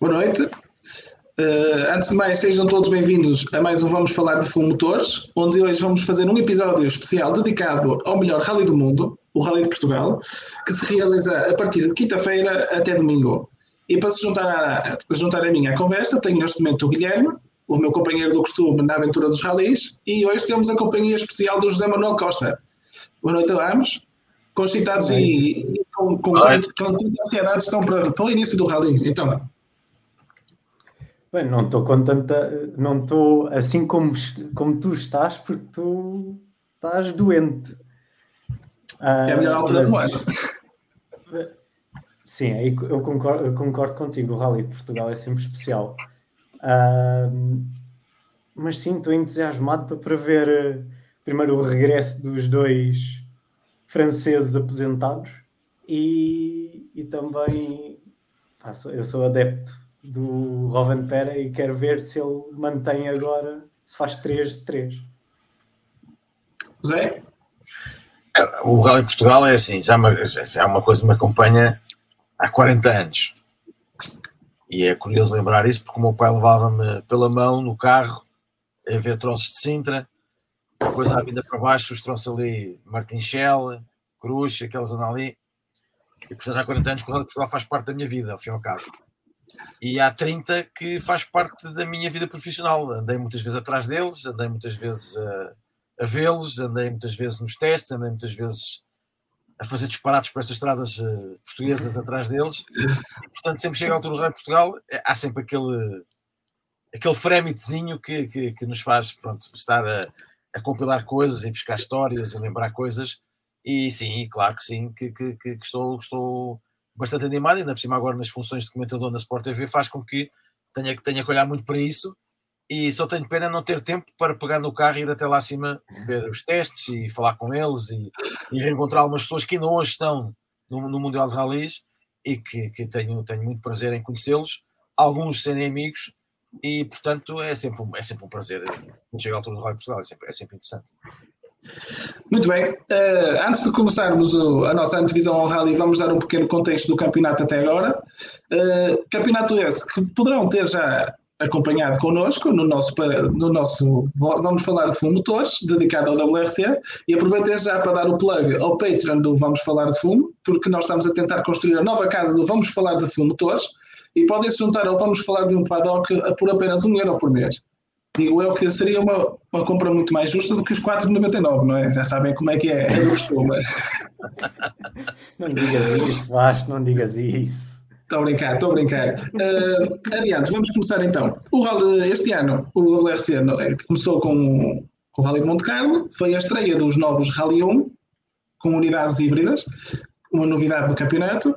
Boa noite. Uh, antes de mais, sejam todos bem-vindos a mais um Vamos Falar de Full Motores, onde hoje vamos fazer um episódio especial dedicado ao melhor Rally do mundo, o Rally de Portugal, que se realiza a partir de quinta-feira até domingo. E para se juntar a, juntar a mim à conversa, tenho neste momento o Guilherme, o meu companheiro do costume na aventura dos rallies, e hoje temos a companhia especial do José Manuel Costa. Boa noite a ambos. Concitados e, e com, com, com, com, com ansiedade estão para, para o início do rally. Então, Bem, não estou com tanta. Não estou assim como, como tu estás, porque tu estás doente. é a melhor altura do ano. Sim, aí eu concordo, eu concordo contigo. O Rally de Portugal é sempre especial. Uh, mas sim, estou entusiasmado para ver uh, primeiro o regresso dos dois franceses aposentados e, e também ah, eu sou adepto do Rovan Pera e quero ver se ele mantém agora, se faz 3 de 3. Zé? O Rally Portugal é assim, já, uma, já é uma coisa que me acompanha há 40 anos. E é curioso lembrar isso porque o meu pai levava-me pela mão no carro a ver troços de Sintra, depois à vinda para baixo os troços ali Martinchel, Cruz, aquela zona ali. E portanto há 40 anos que o Rally Portugal faz parte da minha vida, ao fim e ao cabo e há 30 que faz parte da minha vida profissional. Andei muitas vezes atrás deles, andei muitas vezes a, a vê-los, andei muitas vezes nos testes, andei muitas vezes a fazer disparados por essas estradas uh, portuguesas atrás deles. E, portanto, sempre chega a altura do Rei Portugal, é, há sempre aquele, aquele frémitezinho que, que, que, nos faz pronto, estar a, a compilar coisas, a buscar histórias, a lembrar coisas. E sim, claro que sim, que, que, que estou, estou bastante animado, ainda por cima agora nas funções de comentador na Sport TV, faz com que tenha, tenha que olhar muito para isso. E só tenho pena não ter tempo para pegar no carro e ir até lá acima, ver os testes e falar com eles e, e reencontrar algumas pessoas que ainda hoje estão no, no Mundial de Rallys e que, que tenho, tenho muito prazer em conhecê-los, alguns serem amigos e portanto é sempre, é sempre um prazer. Quando chega à altura do Rally Portugal, é sempre, é sempre interessante. Muito bem. Uh, antes de começarmos o, a nossa antevisão ao rally, vamos dar um pequeno contexto do campeonato até agora. Uh, campeonato esse que poderão ter já acompanhado connosco no nosso, no nosso Vamos Falar de Fumo Motores, dedicado ao WRC, e aproveitei já para dar o plug ao Patreon do Vamos Falar de Fumo, porque nós estamos a tentar construir a nova casa do Vamos Falar de Fumo Motores, e podem se juntar ao Vamos Falar de um Paddock por apenas um euro por mês digo eu que seria uma, uma compra muito mais justa do que os 4,99, não é? Já sabem como é que é, é do costume. não digas isso, Vasco, não digas isso. Estou a brincar, estou a brincar. Uh, adiante, vamos começar então. O Rally, este ano, o WRC é, começou com, com o Rally de Monte Carlo, foi a estreia dos novos Rally 1, com unidades híbridas, uma novidade do campeonato,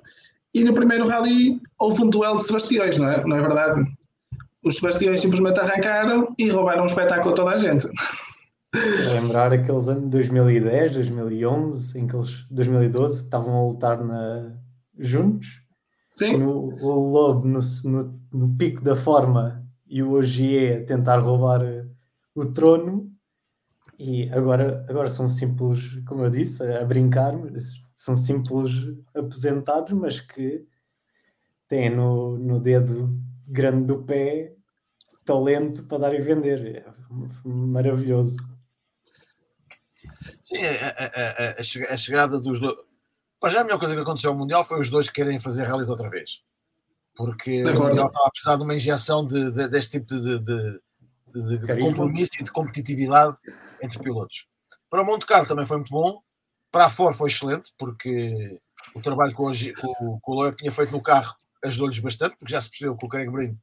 e no primeiro Rally houve um duelo de Sebastiões, não é? Não é verdade? Os Sebastiões simplesmente arrancaram e roubaram o espetáculo a toda a gente. Lembrar aqueles anos de 2010, 2011, em que eles, 2012, estavam a lutar na, juntos. Sim. No, o Lobo no, no, no, pico da forma e o Ogier a tentar roubar o trono. E agora, agora são simples, como eu disse, a brincar, são simples aposentados, mas que têm no, no dedo grande do pé, talento para dar e vender. É maravilhoso. Sim, a, a, a, a chegada dos dois. Para já a melhor coisa que aconteceu ao Mundial foi os dois querem fazer rallies outra vez. Porque o Mundial estava a precisar de uma injeção de, de, deste tipo de, de, de compromisso e de competitividade entre pilotos. Para o Monte Carlo também foi muito bom. Para a Ford foi excelente, porque o trabalho que, hoje, que o, que o Loeb tinha feito no carro ajudou-lhes bastante, porque já se percebeu que o Craig Breen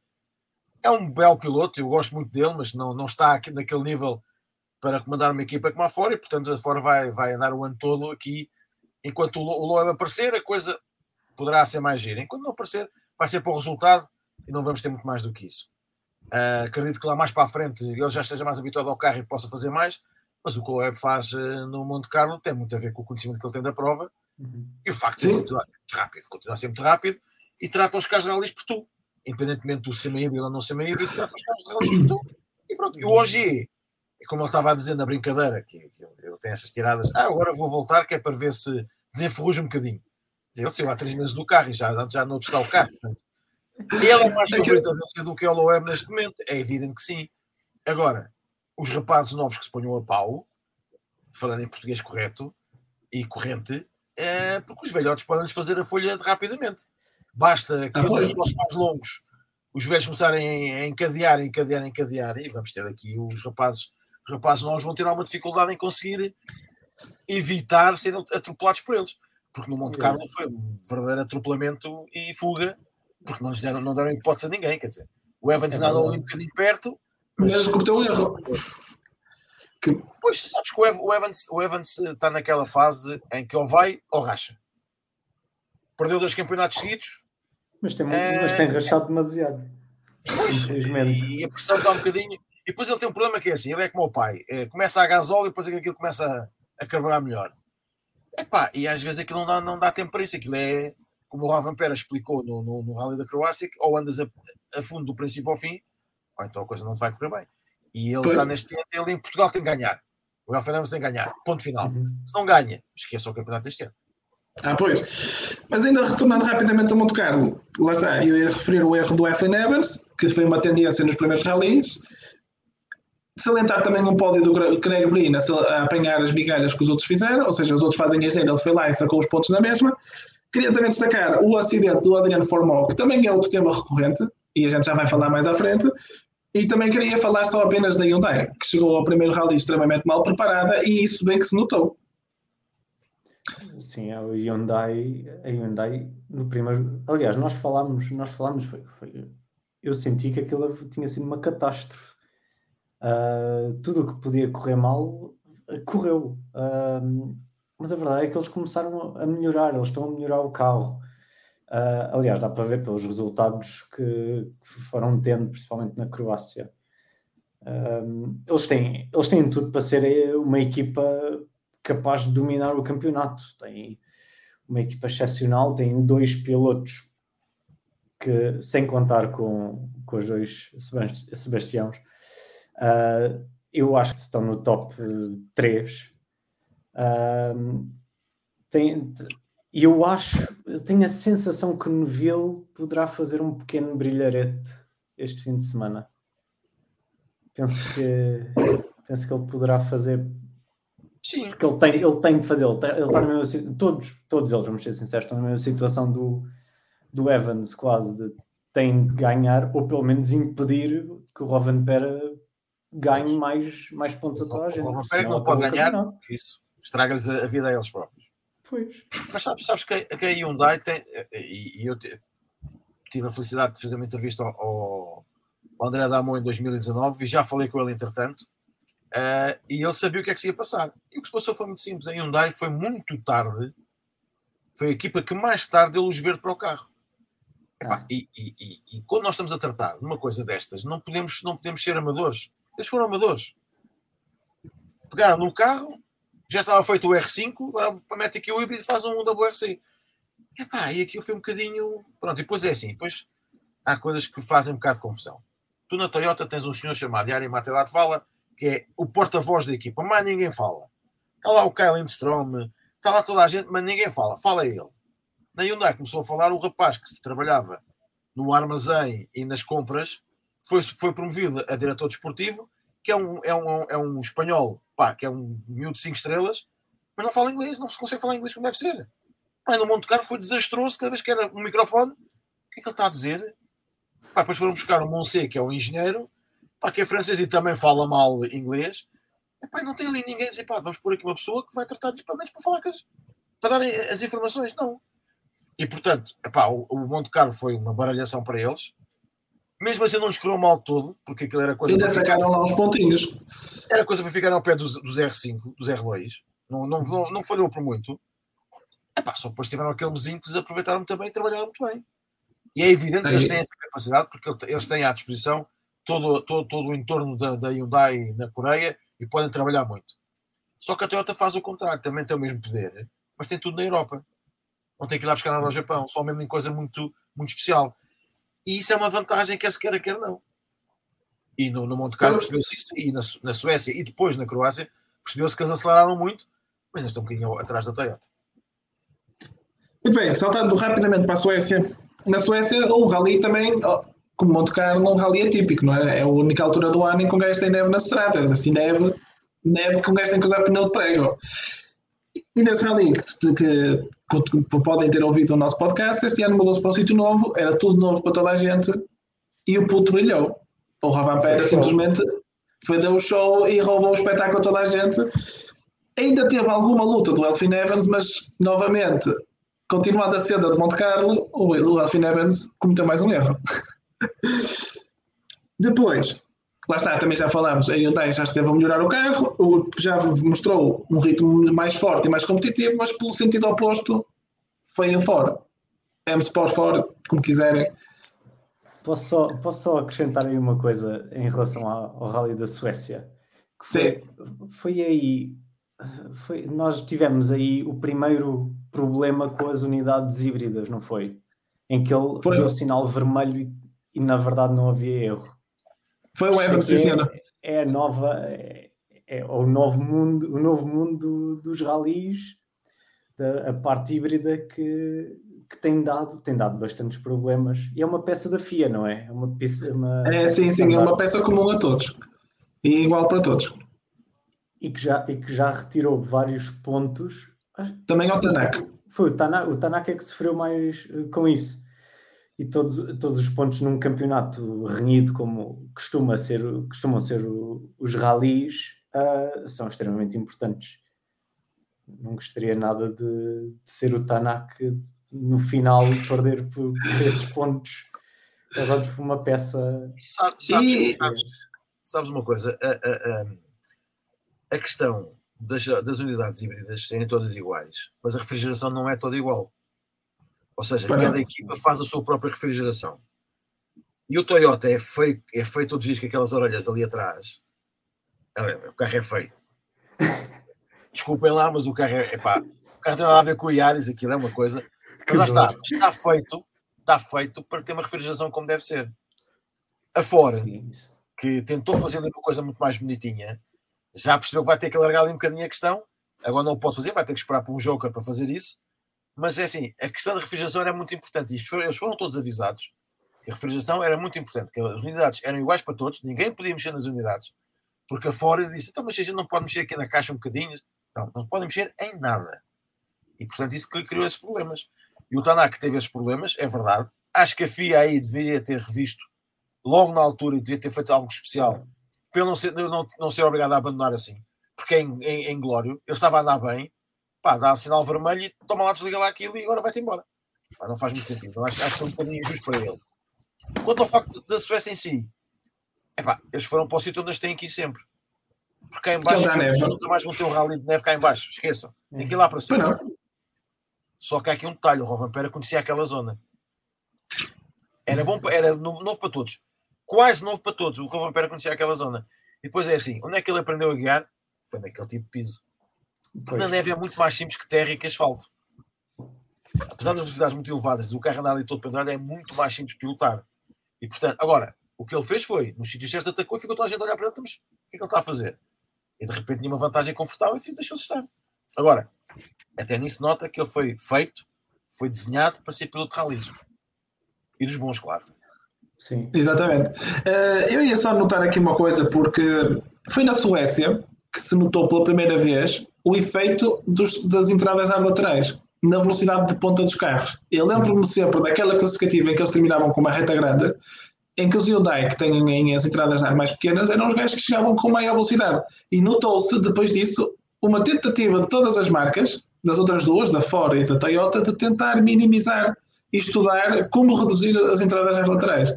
é um belo piloto, eu gosto muito dele, mas não, não está aqui naquele nível para comandar uma equipa como a fora, e portanto a fora vai, vai andar o ano todo aqui. Enquanto o Loeb aparecer, a coisa poderá ser mais gira. Enquanto não aparecer, vai ser para o resultado e não vamos ter muito mais do que isso. Uh, acredito que lá mais para a frente ele já esteja mais habituado ao carro e possa fazer mais, mas o que o Loeb faz uh, no Monte Carlo tem muito a ver com o conhecimento que ele tem da prova uhum. e o facto de continuar sempre rápido, continuar sempre rápido e trata os carros de rallies por tu, independentemente do ser híbrido ou não ser híbrido, trata os carros de rallies por tu. E pronto, e hoje, como ele estava a dizer na brincadeira, que, que ele tem essas tiradas, ah, agora vou voltar que é para ver se desenferruja um bocadinho. Ele saiu há três meses do carro e já, já não está o carro. Portanto, ele é mais a do que o Loeb neste momento. É evidente que sim. Agora, os rapazes novos que se ponham a pau, falando em português correto e corrente, é porque os velhotes podem-lhes fazer a folha rapidamente. Basta que ah, os mais longos, os velhos começarem a encadear, encadear, encadear, e vamos ter aqui os rapazes, rapazes novos vão ter alguma dificuldade em conseguir evitar serem atropelados por eles. Porque no Monte Carlo foi um verdadeiro atropelamento e fuga porque não, deram, não deram hipótese a ninguém, quer dizer, o Evans é nadou ali um bocadinho perto, mas, mas cometeu um erro. Que... Pois, sabes que o Evans, o Evans está naquela fase em que ou vai ou racha. Perdeu dois campeonatos seguidos. Mas tem, é... mas tem rachado demasiado. Pois, e a pressão está um bocadinho. E depois ele tem um problema que é assim: ele é como o pai, é, começa a gasóleo e depois é que aquilo começa a, a carburar melhor. Epá, e às vezes aquilo não dá, não dá tempo para isso, aquilo é como o Ravan Pera explicou no, no, no Rally da Croácia, ou andas a, a, fundo do princípio ao fim, ou então a coisa não te vai correr bem. E ele está neste momento, ele em Portugal tem que ganhar. O Rafael Fernandes tem que ganhar. Ponto final. Uhum. Se não ganha, esqueça o campeonato deste ano. Ah, pois. Mas ainda retornando rapidamente ao Monte Carlo, lá está, eu ia referir o erro do Ethan Evans, que foi uma tendência nos primeiros rallies. Salientar também um pódio do Craig Breen a, apanhar as migalhas que os outros fizeram, ou seja, os outros fazem a ele foi lá e sacou os pontos na mesma. Queria também destacar o acidente do Adriano Formol, que também é outro tema recorrente, e a gente já vai falar mais à frente. E também queria falar só apenas da Hyundai, que chegou ao primeiro rally extremamente mal preparada e isso bem que se notou. Sim, a Hyundai, a Hyundai no primeiro. Aliás, nós falámos, nós falámos, foi, foi, eu senti que aquilo tinha sido uma catástrofe. Uh, tudo o que podia correr mal correu. Uh, mas a verdade é que eles começaram a melhorar, eles estão a melhorar o carro. Uh, aliás, dá para ver pelos resultados que, foram tendo, principalmente na Croácia. Eles, têm, eles têm tudo para ser uma equipa capaz de dominar o campeonato. Tem uma equipa excepcional, tem dois pilotos que, sem contar com, com os dois Sebastiãos, uh, eu acho que estão no top 3 tem, e eu acho, eu tenho a sensação que Neville poderá fazer um pequeno brilharete este fim de semana. Penso que, penso que ele poderá fazer. Sim. Porque ele tem, ele tem de fazer. Ele está, ele está na mesma, todos, todos eles, vamos ser sinceros, estão na mesma situação do, do Evans, quase de tem de ganhar, ou pelo menos impedir que o Rovan Pera ganhe mais, mais pontos a toda a gente. O Rovan Pera não pode ganhar, isso estraga-lhes a, vida a eles próprios. Pois. Mas sabes, sabes que, que a Hyundai tem, e, e eu te, tive a felicidade de fazer uma entrevista ao, ao André Damon em 2019 e já falei com ele entretanto. Uh, e ele sabia o que é que se ia passar. E o que se passou foi muito simples. A Hyundai foi muito tarde, foi a equipa que mais tarde deu luz verde para o carro. Epá, ah. e, e, e, e, quando nós estamos a tratar de uma coisa destas, não podemos, não podemos ser amadores. Eles foram amadores. Pegaram no carro, já estava feito o R5, agora mete aqui o híbrido e faz um WRC. Epá, e aqui foi um bocadinho. Pronto, e depois é assim, depois há coisas que fazem um bocado de confusão. Tu na Toyota tens um senhor chamado Yari Matelatvala, que é o porta-voz da equipa, mas ninguém fala. Está lá o Kyle Lindstrom, está lá toda a gente, mas ninguém fala, fala ele. Na Hyundai começou a falar o rapaz que trabalhava no armazém e nas compras, foi, foi promovido a diretor desportivo, que é um, é um, é um espanhol pá, que é um miúdo de 5 estrelas, mas não fala inglês, não se consegue falar inglês como deve ser. Pá, no Monte Carlo foi desastroso cada vez que era no microfone. O que é que ele está a dizer? Pá, depois foram buscar o Monse, que é um engenheiro, pá, que é francês e também fala mal inglês. E, pá, não tem ali ninguém a dizer, pá, vamos pôr aqui uma pessoa que vai tratar de equipamentos para falar as, para dar as informações. Não. E portanto, epá, o, o Monte Carlo foi uma baralhação para eles mesmo assim não lhes correu mal todo, porque aquilo era coisa. Ainda sacaram lá uns pontinhos. Era coisa para ficar ao pé dos, dos R5, dos R2. Não, não, não, não falhou por muito. Epá, só depois tiveram aquele mesinho que eles aproveitaram muito bem e trabalharam muito bem. E é evidente que eles têm essa capacidade, porque eles têm à disposição todo, todo, todo o entorno da, da Hyundai na Coreia e podem trabalhar muito. Só que a Toyota faz o contrário, também tem o mesmo poder, mas tem tudo na Europa. Não tem que ir lá buscar nada ao Japão, só mesmo em coisa muito, muito especial. E isso é uma vantagem, quer se queira, quer não. E no, no Monte Carlo percebeu-se isso, e na, na Suécia e depois na Croácia percebeu-se que eles aceleraram muito, mas estão um bocadinho atrás da Toyota. Muito bem, saltando rapidamente para a Suécia. Na Suécia, o rally também, como Monte Carlo, um rally atípico, não é? É a única altura do ano em que um gajo tem neve nas estradas, assim, neve, neve que um gajo tem que usar pneu de prego. E nesse rally que, que, que, podem ter ouvido o nosso podcast, este ano mudou-se para um sítio novo, era tudo novo para toda a gente e o puto brilhou. O Ravampera simplesmente foi dar o show e roubou o espetáculo a toda a gente. Ainda teve alguma luta do Elfin Evans, mas novamente, continuando a senda de Monte Carlo, o Elfin Evans cometeu mais um erro. Depois, lá está, também já falamos, a Hyundai já esteve a melhorar o carro, já mostrou um ritmo mais forte e mais competitivo, mas pelo sentido oposto foi em fora. M Sport Ford, como quiserem. Posso só, posso só acrescentar aí uma coisa em relação ao, ao Rally da Suécia? Foi, Sim. foi aí, foi, nós tivemos aí o primeiro problema com as unidades híbridas, não foi? Em que ele foi. deu sinal vermelho e, na verdade não havia erro. Foi o Evans, sim, é, é a nova, é, é, o novo mundo, o novo mundo dos ralis, da, a parte híbrida que, que tem dado, tem dado bastantes problemas. E é uma peça da FIA, não é? É uma peça. Uma é, sim, sim, é uma peça comum a todos. E igual para todos. E que já, e que já retirou vários pontos. Também ao Tanak. Foi o Tanak, o Tanak é que sofreu mais eh, com isso e todos, todos os pontos num campeonato renhido como costuma ser, costumam ser os ralis uh, são extremamente importantes. Não gostaria nada de, de ser o Tanak no final perder por, por esses pontos causados por uma peça. Sabes, sabes, sabes, sabes uma coisa? A, a, a, a questão das, das unidades híbridas serem todas iguais, mas a refrigeração não é toda igual. Ou seja, cada equipa faz a sua própria refrigeração. E o Toyota é feio, é feio todos os dias com aquelas orelhas ali atrás. O carro é feio. Desculpem lá, mas o carro é. Epá, o carro tem nada a ver com o Yaris, aquilo é uma coisa. Mas lá está, está feito, está feito para ter uma refrigeração como deve ser. A Ford, que tentou fazer uma coisa muito mais bonitinha, já percebeu que vai ter que alargar ali um bocadinho a questão. Agora não o pode fazer, vai ter que esperar para um Joker para fazer isso. Mas é assim, a questão da refrigeração era muito importante. E eles foram todos avisados que a refrigeração era muito importante, que as unidades eram iguais para todos, ninguém podia mexer nas unidades. Porque a Ford disse: então, mas a gente não pode mexer aqui na caixa um bocadinho. Não, não pode mexer em nada. E portanto, isso criou esses problemas. E o Tanak teve esses problemas, é verdade. Acho que a FIA aí deveria ter revisto logo na altura e devia ter feito algo especial para eu não ser, não, não ser obrigado a abandonar assim. Porque em, em, em Glório eu estava a andar bem, pá, dá sinal vermelho e toma lá, desliga lá aquilo e agora vai-te embora. Pá, não faz muito sentido. Acho, acho que é um bocadinho injusto para ele. Quanto ao facto da Suécia em si, eles foram para o sítio onde eles têm que ir sempre. Porque cá em baixo já nunca mais vão ter um rally de neve cá em baixo, esqueçam. Tem que ir lá para cima. Só que há aqui um detalhe: o Rovanpera conhecia aquela zona. Era bom, era novo, novo para todos. Quase novo para todos. O Rovanpera conhecia aquela zona. E depois é assim: onde é que ele aprendeu a guiar? Foi naquele tipo de piso. Porque na neve é muito mais simples que terra e que asfalto. Apesar das velocidades muito elevadas, o carro andar ali todo pendurado é muito mais simples pilotar. E portanto, agora, o que ele fez foi, nos sítios certos atacou e ficou toda a gente a olhar para ele, mas o que é que ele está a fazer? E de repente tinha uma vantagem confortável e deixou-se estar. Agora, até nisso nota que ele foi feito, foi desenhado para ser piloto de rallies. E dos bons, claro. Sim. Exatamente. Uh, eu ia só notar aqui uma coisa, porque foi na Suécia que se notou pela primeira vez o efeito dos, das entradas às laterais na velocidade de ponta dos carros. Eu lembro-me sempre daquela classificativa em que eles terminavam com uma reta grande, em que os Hyundai, que têm as entradas mais pequenas, eram os gajos que chegavam com maior velocidade. E notou-se, depois disso, uma tentativa de todas as marcas, das outras duas, da Ford e da Toyota, de tentar minimizar e estudar como reduzir as entradas às laterais.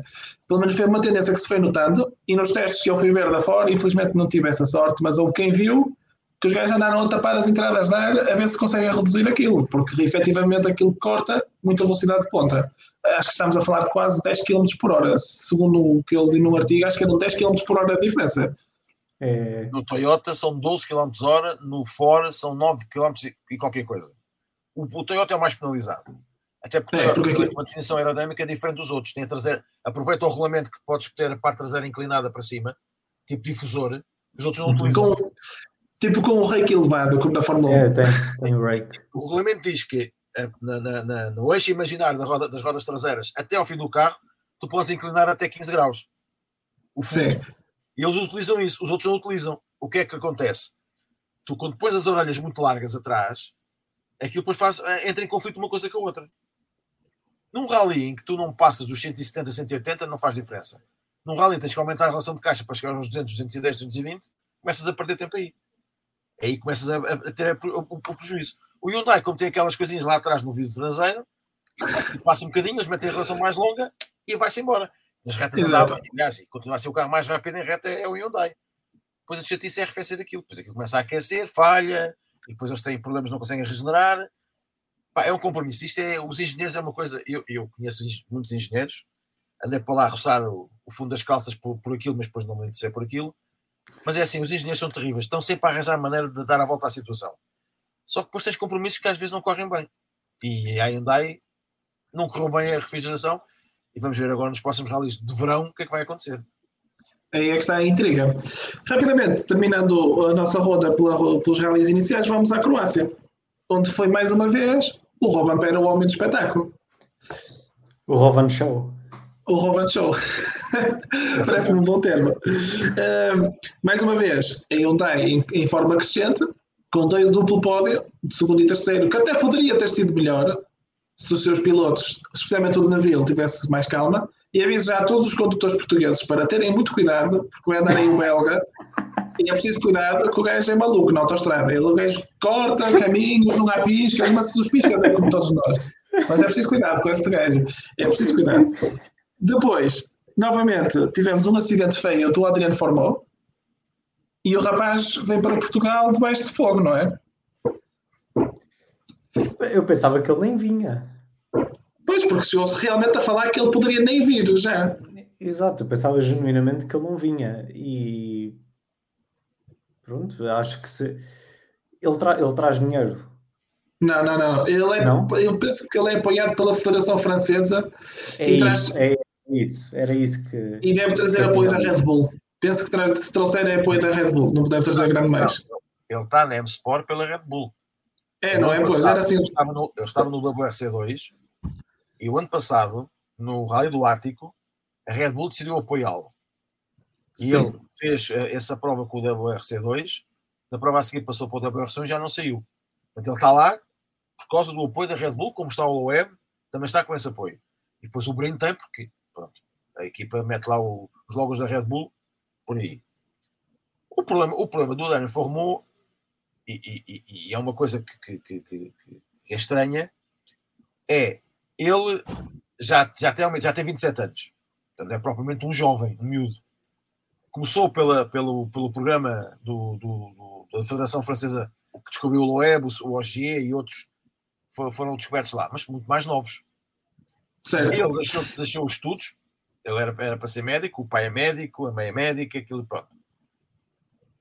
Pelo menos foi uma tendência que se foi notando, e nos testes que eu fui ver da Ford, infelizmente não tive essa sorte, mas houve quem viu que os gajos andaram a tapar as entradas de ar a ver se conseguem reduzir aquilo, porque efetivamente aquilo corta muita velocidade de ponta. Acho que estamos a falar de quase 10 km por hora, segundo o que ele diz no artigo, acho que eram 10 km por hora de diferença. É... No Toyota são 12 km hora, no Ford são 9 km e qualquer coisa. O, o Toyota é o mais penalizado. Até porque, é, porque tem uma definição aerodinâmica diferente dos outros. Tem a trazer, aproveita o regulamento que podes ter a parte traseira inclinada para cima, tipo difusor, os outros não uhum. utilizam. Com, tipo com o rake elevado, como na Fórmula 1. É, tem, tem o rake. O regulamento diz que eh, na, na, na, no eixo imaginário da roda, das rodas traseiras até ao fim do carro, tu podes inclinar até 15 graus. O fundo. Sim. E eles utilizam isso, os outros não utilizam. O que é que acontece? Tu, quando pões as orelhas muito largas atrás, aquilo depois faz, eh, entra em conflito uma coisa com a outra. Num rally em que tu não passas dos 170 a 180, não faz diferença. Num rally tens que aumentar a relação de caixa para chegar aos 200, 210, 220, começas a perder tempo aí. Aí começas a, a ter o, o, o, prejuízo. O Hyundai, como tem aquelas coisinhas lá atrás no vidro traseiro, passa um bocadinho, mas mete a relação mais longa e vai-se embora. Nas retas andava, aliás, e continua a ser o carro mais rápido em reta é o Hyundai. Depois a chatice é arrefecer aquilo, depois aquilo começa a aquecer, falha, e depois eles têm problemas, não conseguem regenerar, Pá, é um compromisso. Isto é, os engenheiros é uma coisa. Eu, eu conheço muitos engenheiros, andei para lá a roçar o, o fundo das calças por, por aquilo, mas depois não me interessei por aquilo. Mas é assim, os engenheiros são terríveis, estão sempre a arranjar maneira de dar a volta à situação. Só que depois tens compromissos que às vezes não correm bem. E a Hyundai não correu bem a refrigeração. E vamos ver agora nos próximos rallies de verão o que é que vai acontecer. Aí é que está a intriga. Rapidamente, terminando a nossa roda pela, pelos rallies iniciais, vamos à Croácia, onde foi mais uma vez o Roban era o homem do espetáculo. O Rovan Show. O Rovan Show. Parece-me um bom termo. Uh, mais uma vez, a Hyundai em, em forma crescente, com dois duplo pódio, de segundo e terceiro, que até poderia ter sido melhor se os seus pilotos, especialmente o navio, tivesse mais calma. E aviso já a todos os condutores portugueses para terem muito cuidado, porque vai andar aí o belga e é preciso cuidar que o gajo é maluco na autostrada. Ele, o gajo corta caminhos, não há piscas, mas os piscas é como todos nós. Mas é preciso cuidado com esse gajo. É preciso cuidar. Depois, novamente, tivemos um acidente feio do Adriano Formou e o rapaz vem para Portugal debaixo de fogo, não é? Eu pensava que ele nem vinha. Pois, porque chegou-se realmente a falar que ele poderia nem vir já. Exato, eu pensava genuinamente que ele não vinha. E Pronto, acho que se. Ele, tra... ele traz dinheiro. Não, não, não. Ele é... não. Eu penso que ele é apoiado pela Federação Francesa. É e traz... isso, é isso. Era isso que. E deve trazer apoio da Red Bull. Penso que tra... se trouxer é apoio da Red Bull. Não deve trazer grande mais. Ele está na M-Sport pela Red Bull. É, não é? Pois, era assim. Eu estava, no, eu estava no WRC2 e o ano passado, no Rally do Ártico, a Red Bull decidiu apoiá-lo. E Sim. ele fez eh, essa prova com o WRC2, na prova a seguir passou para o WRC1 e já não saiu. Portanto, ele está lá por causa do apoio da Red Bull, como está o Web, também está com esse apoio. E depois o Brino tem, porque pronto, a equipa mete lá o, os logos da Red Bull por aí. O problema, o problema do Daniel Formou, e, e, e, é uma coisa que, que, que, que, é estranha, é ele já, já, tem, já tem 27 anos. Portanto, é propriamente um jovem, um miúdo começou pela, pelo, pelo programa do, do, do, da Federação Francesa que descobriu o Loeb, o Ogier e outros foram descobertos lá, mas muito mais novos. Certo. Ele deixou, deixou os estudos, ele era, era para ser médico, o pai é médico, a mãe é médica, aquilo pronto.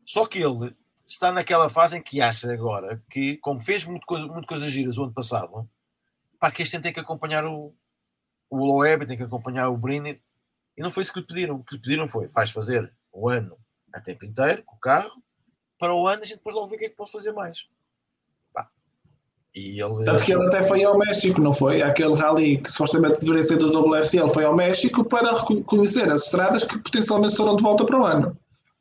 Só que ele está naquela fase em que acha agora que, como fez muito coisa, coisas giras o ano passado, pá, que este tem que acompanhar o, o Loeb, tem que acompanhar o Brini, e não foi isso que lhe pediram. O que lhe pediram foi: vais fazer o ano a tempo inteiro com o carro, para o ano a gente depois logo ver o que é que pode fazer mais. E ele Tanto que ele até foi ao México, não foi? Aquele rally que supostamente deveria ser do WRC, ele foi ao México para conhecer as estradas que potencialmente serão de volta para o ano.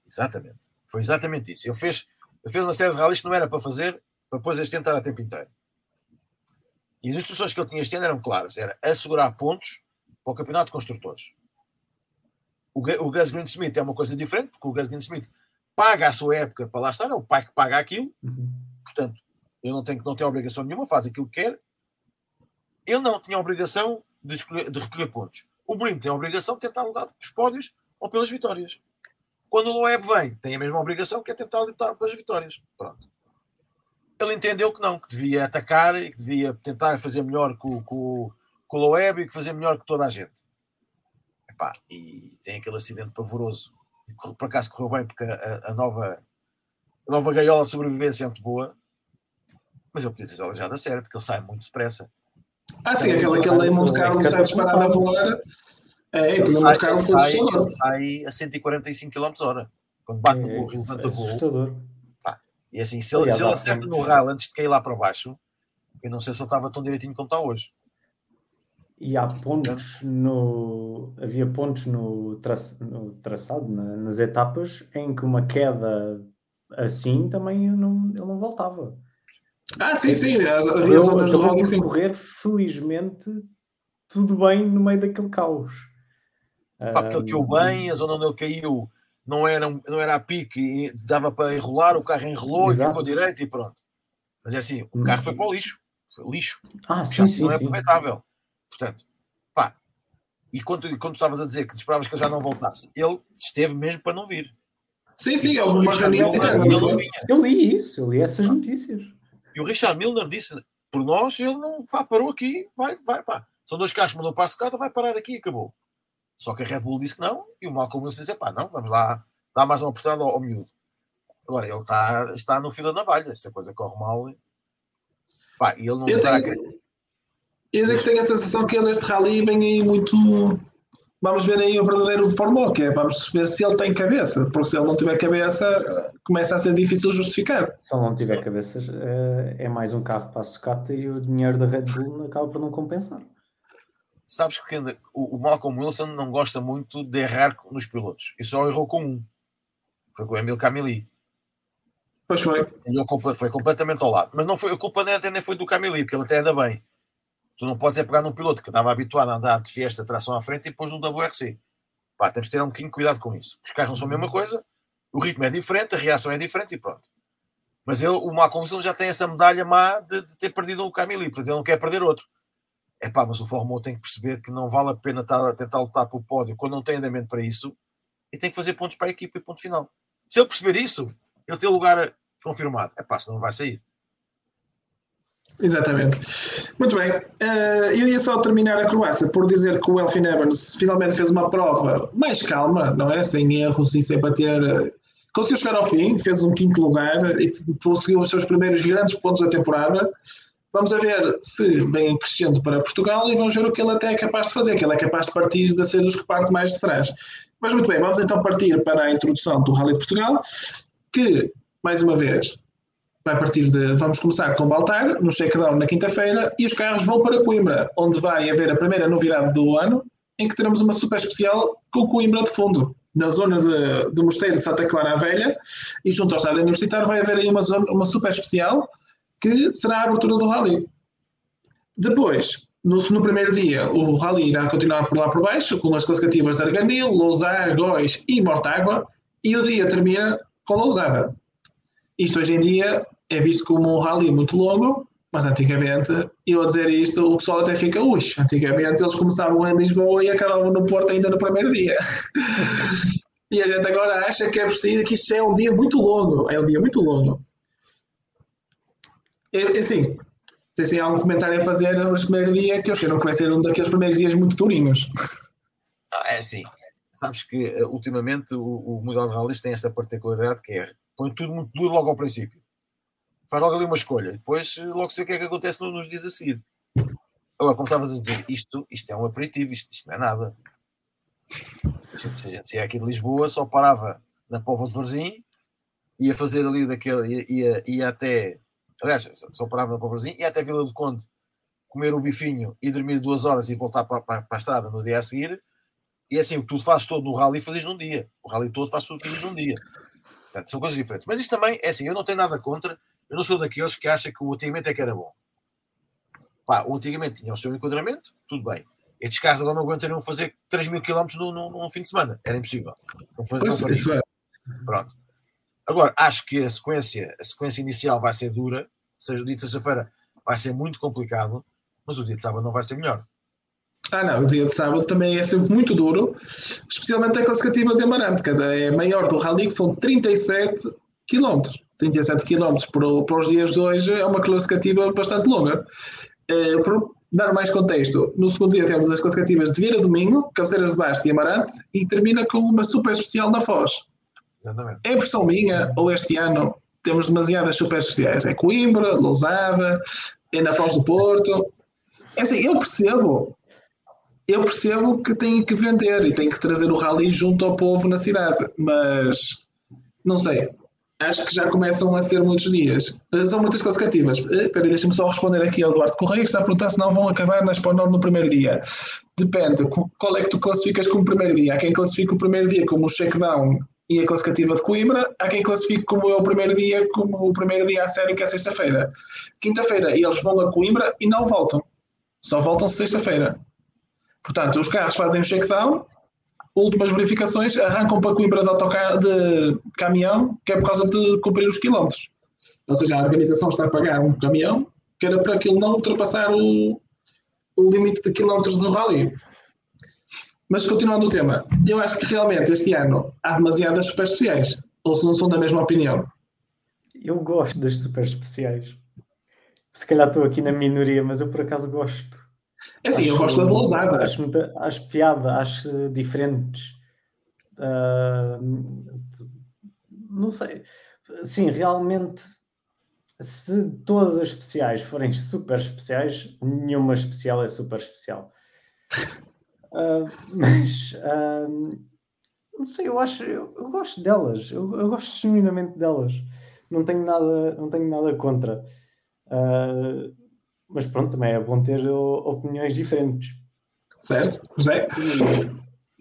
Exatamente. Foi exatamente isso. Ele fez, ele fez uma série de rallies que não era para fazer, para depois as tentar a tempo inteiro. E as instruções que ele tinha este ano eram claras: era assegurar pontos para o campeonato de construtores. O, o Gus Green Smith é uma coisa diferente, porque o Gus Green Smith paga a sua época para lá estar, é o pai que paga aquilo, uhum. portanto, ele não tem, não tem obrigação nenhuma, faz aquilo que quer. Ele não tinha obrigação de, escolher, de recolher pontos. O Brin tem a obrigação de tentar lugar pelos pódios ou pelas vitórias. Quando o Loeb vem, tem a mesma obrigação que é tentar lutar pelas vitórias. Pronto. ele entendeu que não, que devia atacar e que devia tentar fazer melhor com, com, com o Loeb e que fazer melhor que toda a gente. Epá, e tem aquele acidente pavoroso. Por acaso correu bem, porque a, a nova, a nova gaiola de sobrevivência é muito boa. Mas ele podia ter aleijado a sério, porque ele sai muito depressa. Ah, sim, aquele, aquele em Monte Carlo sai disparado a voar. É, ele, sai, ele, sai, ele sai a 145 km hora. Quando bate é, no burro e levanta é voo. E assim, se ele, se ele acerta no rail antes de cair lá para baixo, eu não sei se ele estava tão direitinho como está hoje. E há pontos no. Havia pontos no, tra... no traçado, na, nas etapas, em que uma queda assim também não, ele não voltava. Ah, sim, sim. Havia eu, zonas do rally sim. correr, felizmente, tudo bem no meio daquele caos. Pá, porque ele caiu bem, a zona onde ele caiu não era, não era a pique, dava para enrolar, o carro enrolou Exato. e ficou direito e pronto. Mas é assim, o carro foi para o lixo. Foi lixo. Ah, sim, sim, não é aproveitável. Portanto, pá, e quando, quando estavas a dizer que esperavas que ele já não voltasse, ele esteve mesmo para não vir. Sim, sim, é uma reunião Eu li isso, eu li essas notícias. E o Richard Milner disse: por nós, ele não pá, parou aqui, vai, vai, pá. São dois carros, mandou para a secada, vai parar aqui e acabou. Só que a Red Bull disse que não, e o Malcolm Wilson disse: pá, não, vamos lá dar mais uma oportunidade ao, ao miúdo. Agora, ele está, está no fio da navalha, se a coisa corre mal, pá, e ele não está a querer. Eu que tenho a sensação que ele, este rally, vem aí muito. Vamos ver aí o verdadeiro Fórmula, que é vamos ver se ele tem cabeça, porque se ele não tiver cabeça, começa a ser difícil justificar. Se ele não tiver cabeças, é, é mais um carro para a sucata e o dinheiro da Red Bull acaba por não compensar sabes que o, Malcolm Wilson não gosta muito de errar nos pilotos. E só errou com um. Foi com o Emil Camili. Pois foi. Ele foi completamente ao lado. Mas não foi, a culpa até nem foi do Camili, porque ele até anda bem. Tu não podes é pegar num piloto que estava habituado a andar de fiesta, tração à frente e depois no WRC. Pá, temos de ter um bocadinho de cuidado com isso. Os carros não são a mesma coisa, o ritmo é diferente, a reação é diferente e pronto. Mas ele, o Malcolm Wilson já tem essa medalha má de, de ter perdido o Camili, porque ele não quer perder outro. É pá, mas o Fórmula tem que perceber que não vale a pena estar a tentar lutar pelo pódio quando não tem andamento para isso e tem que fazer pontos para a equipa e ponto final. Se ele perceber isso, ele tem o lugar confirmado. É pá, senão vai sair. Exatamente. Muito bem. Uh, eu ia só terminar a Croácia por dizer que o Elfin Evans finalmente fez uma prova mais calma, não é? Sem erros e sem bater. Eh, conseguiu chegar ao fim, fez um quinto lugar e conseguiu os seus primeiros grandes pontos da temporada. Vamos a ver se vem crescendo para Portugal e vamos ver o que ele até é capaz de fazer, que ele é capaz de partir de ser dos que parte mais de trás. Mas muito bem, vamos então partir para a introdução do Rally de Portugal, que, mais uma vez, vai partir de. Vamos começar com Baltar, no Shakedown na quinta-feira, e os carros vão para Coimbra, onde vai haver a primeira novidade do ano, em que teremos uma super especial com Coimbra de fundo. Na zona de, de Mosteiro de Santa Clara a Velha, e junto ao estádio universitário vai haver aí uma, zona, uma super especial que será a abertura do rally. Depois, no, no, primeiro dia, o rally irá continuar por lá por baixo, com as classificativas de Arganil, Lousá, Góis e Mortágua, e o dia termina com Lousada. Isto hoje em dia é visto como um rally muito longo, mas antigamente, eu a dizer isto, o pessoal até fica, ui, antigamente eles começavam em Lisboa e acabavam no Porto ainda no primeiro dia. e a gente agora acha que é preciso, que isto é um dia muito longo, é um dia muito longo. É, assim, se tem algum comentário a fazer no primeiro dia, que eu achei que vai ser um daqueles primeiros dias muito durinhos. é assim, sabes que eh, ultimamente o, o Mundial de Rallys tem esta particularidade que é põe tudo muito duro logo ao princípio. Faz logo ali uma escolha, depois eh, logo sei o que é que acontece nos dias a seguir. Agora, como estavas a dizer, isto, isto é um aperitivo, isto, isto não é nada. Se a gente saía aqui de Lisboa, só parava na Pova de Varzim, ia fazer ali daquele, ia, ia até aliás, só parava na Povozinho, e até Vila do Conde comer o bifinho e dormir duas horas e voltar para, para, para a estrada no dia a seguir. E é assim, o que tu fazes todo no rally fazes num dia. O rally todo fazes tudo num dia. Portanto, são coisas diferentes. Mas isto também é assim, eu não tenho nada contra, eu não sou daqueles que acham que o antigamente é que era bom. Pá, o antigamente tinha o seu enquadramento, tudo bem. Estes casos agora não aguentariam fazer 3 mil km num, num, fim de semana. Era impossível. Não fazer, não isso é. Pronto. Agora, acho que a sequência, a sequência inicial vai ser dura, seja o dia de sexta-feira vai ser muito complicado, mas o dia de sábado não vai ser melhor. Ah, não, o dia de sábado também é sempre muito duro, especialmente a classificativa de Amarante, que é maior do Rally, que são 37 km. 37 km para, para os dias de hoje é uma classificativa bastante longa. Eh, para dar mais contexto, no segundo dia temos as classificativas de Vira Domingo, Cabeceiras de Basto e Amarante e termina com uma super especial na Foz. Exatamente. É impressão minha, ou este ano temos demasiadas super especiais. É Coimbra, Lousada, é na Foz do Porto. É assim, eu percebo, eu percebo que tem que vender e tem que trazer o rally junto ao povo na cidade, mas não sei. Acho que já começam a ser muitos dias. São muitas classificativas. Eh, espera deixa-me só responder aqui ao Eduardo Correia, que está a perguntar se não vão acabar na Expo no primeiro dia. Depende. Qual é que tu classificas como primeiro dia? Há quem classifica o primeiro dia como o shakedown e a classificativa de Coimbra. Há quem classifique como é o primeiro dia, como o primeiro dia a sério, que é sexta-feira. Quinta-feira eles vão a Coimbra e não voltam. Só voltam sexta-feira. Portanto, os carros fazem o shakedown, últimas verificações, arrancam para Coimbra de, de caminhão, que é por causa de cumprir os quilómetros. Ou seja, a organização está a pagar um caminhão que era para ele não ultrapassar o, o limite de quilómetros do rally. Mas continuando o tema, eu acho que realmente este ano há demasiadas super especiais. Ou se não são da mesma opinião? Eu gosto das super especiais. Se calhar estou aqui na minoria, mas eu por acaso gosto. É assim, acho, eu gosto da lousada. Acho, acho piada, acho diferentes. Uh, não sei. Sim, realmente, se todas as especiais forem super especiais, nenhuma especial é super especial. Uh, mas uh, não sei, eu acho, eu, eu gosto delas, eu, eu, gosto genuinamente delas. Não tenho nada, não tenho nada contra. Uh, mas pronto, também é bom ter opiniões diferentes. Certo, José?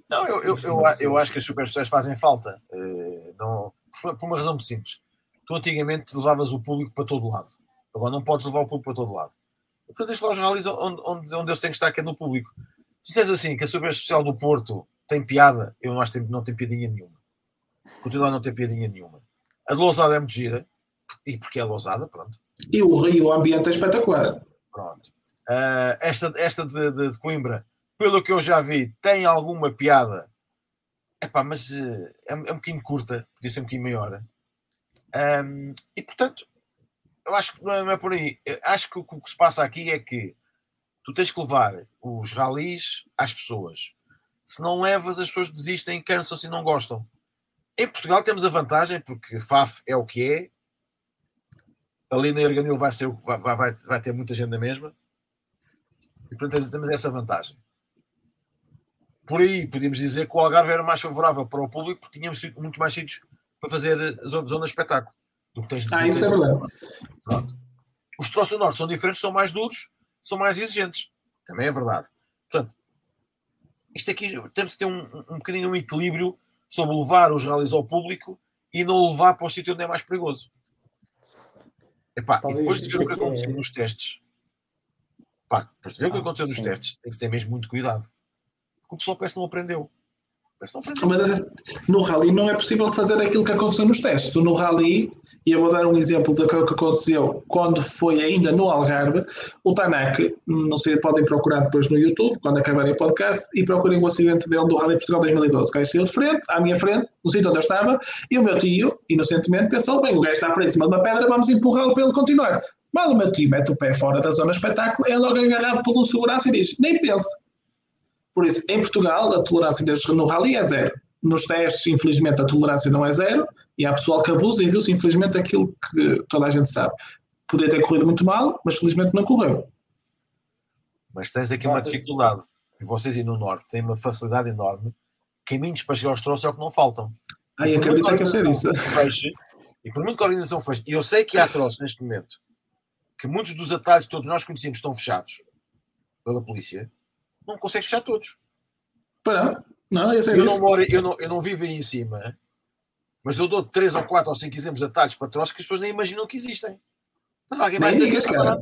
Não, eu, eu, eu, eu acho que as superstições fazem falta. Uh, não, por uma razão muito simples. Tu antigamente levavas o público para todo lado. Agora não podes levar o público para todo lado. Portanto, tens de levar os rallies onde, onde, onde eles têm que estar, que é no público. Se disseres assim que a super especial do Porto tem piada, eu não acho que não tem piadinha nenhuma. Continua a não ter piadinha nenhuma. A de Lousada é muito gira, e porque é Lousada, pronto. E o, e o ambiente é espetacular. Pronto. Uh, esta esta de, de, de, Coimbra, pelo que eu já vi, tem alguma piada. Epá, mas uh, é, é um bocadinho curta, podia ser um bocadinho maior. Um, e portanto, eu acho que não é, não é por aí. Eu acho que o, o que se passa aqui é que tu tens que levar os ralis às pessoas. Se não levas, as pessoas desistem, cansam-se e não gostam. Em Portugal temos a vantagem, porque FAF é o que é, ali na Erganil vai, ser, vai, vai, vai ter muita gente na mesma. E portanto temos essa vantagem. Por aí podíamos dizer que o Algarve era mais favorável para o público porque tínhamos muito mais sítios para fazer zona, zona de espetáculo do que tens Ah, isso é verdade. Pronto. Os troços do norte são diferentes, são mais duros, são mais exigentes. Também é verdade. Portanto, isto aqui temos que ter um, um bocadinho um equilíbrio sobre levar os rallies ao público e não levar para o sítio onde é mais perigoso. Epá, e depois de ver o que aconteceu é... nos testes, pá, depois de ver o que ah, aconteceu nos sim. testes, tem que ter mesmo muito cuidado. Porque o pessoal parece que não aprendeu. Parece que não aprendeu. Mas no rally não é possível fazer aquilo que aconteceu nos testes. Tu no rally e eu vou dar um exemplo daquilo que aconteceu quando foi ainda no Algarve. O Tanak, não sei, podem procurar depois no YouTube, quando acabarem o podcast, e procurem o acidente dele do Rally Portugal 2012. O gajo saiu de frente, à minha frente, no sítio onde eu estava, e o meu tio, inocentemente, pensou: bem, o gajo está para cima de uma pedra, vamos empurrá-lo para ele continuar. Mal o meu tio mete o pé fora da zona espetáculo, é logo agarrado por um segurança e diz: nem pense. Por isso, em Portugal, a tolerância no rally é zero. Nos testes, infelizmente, a tolerância não é zero e há pessoal que abusa e viu-se, infelizmente, aquilo que toda a gente sabe. Podia ter corrido muito mal, mas felizmente não correu. Mas tens aqui uma dificuldade. Vocês e no Norte têm uma facilidade enorme. Caminhos para chegar aos troços é o que não faltam. Ai, acredito que é ser isso. Feche, e por muito que a organização feche, e eu sei que há troços neste momento, que muitos dos atalhos que todos nós conhecemos estão fechados pela polícia, não consegues fechar todos. Para, não, eu eu não, moro, eu, não, eu não vivo aí em cima, mas eu dou 3 ou 4 ou 5 exemplos de atalhos para troços que as pessoas nem imaginam que existem. Mas alguém vai digas, cara.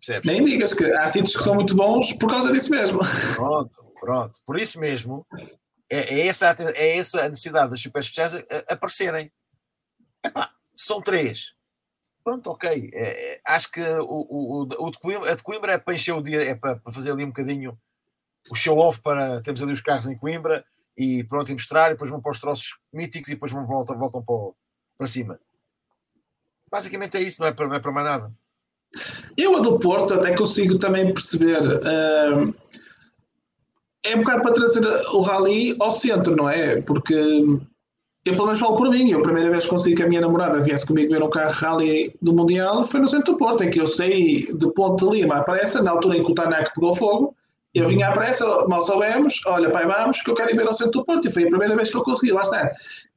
Percebes? Nem digas que há sítios que são muito bons por causa disso mesmo. Pronto, pronto. Por isso mesmo, é, é essa, é essa a necessidade das super especiais aparecerem. Epá, são três. Pronto, ok. É, é, acho que o, o, o, de Coimbra, a de Coimbra é para encher o dia, é para, para fazer ali um bocadinho o show-off para. Temos ali os carros em Coimbra e pronto, e mostrar, e depois vão para os troços míticos e depois vão, voltam, voltam para, para cima. Basicamente é isso, não é para, não é para mais nada. Eu, a do Porto, até consigo também perceber. Uh, é um bocado para trazer o rally ao centro, não é? Porque eu pelo menos falo por mim, eu a primeira vez que consegui que a minha namorada viesse comigo ver um carro rally do Mundial foi no centro do Porto, em que eu saí de Ponte de Lima à pressa, na altura em que o Tanac pegou fogo, eu vinha à pressa, mal soubemos, olha pai, vamos, que eu quero ir ver ao centro do Porto, e foi a primeira vez que eu consegui, lá está.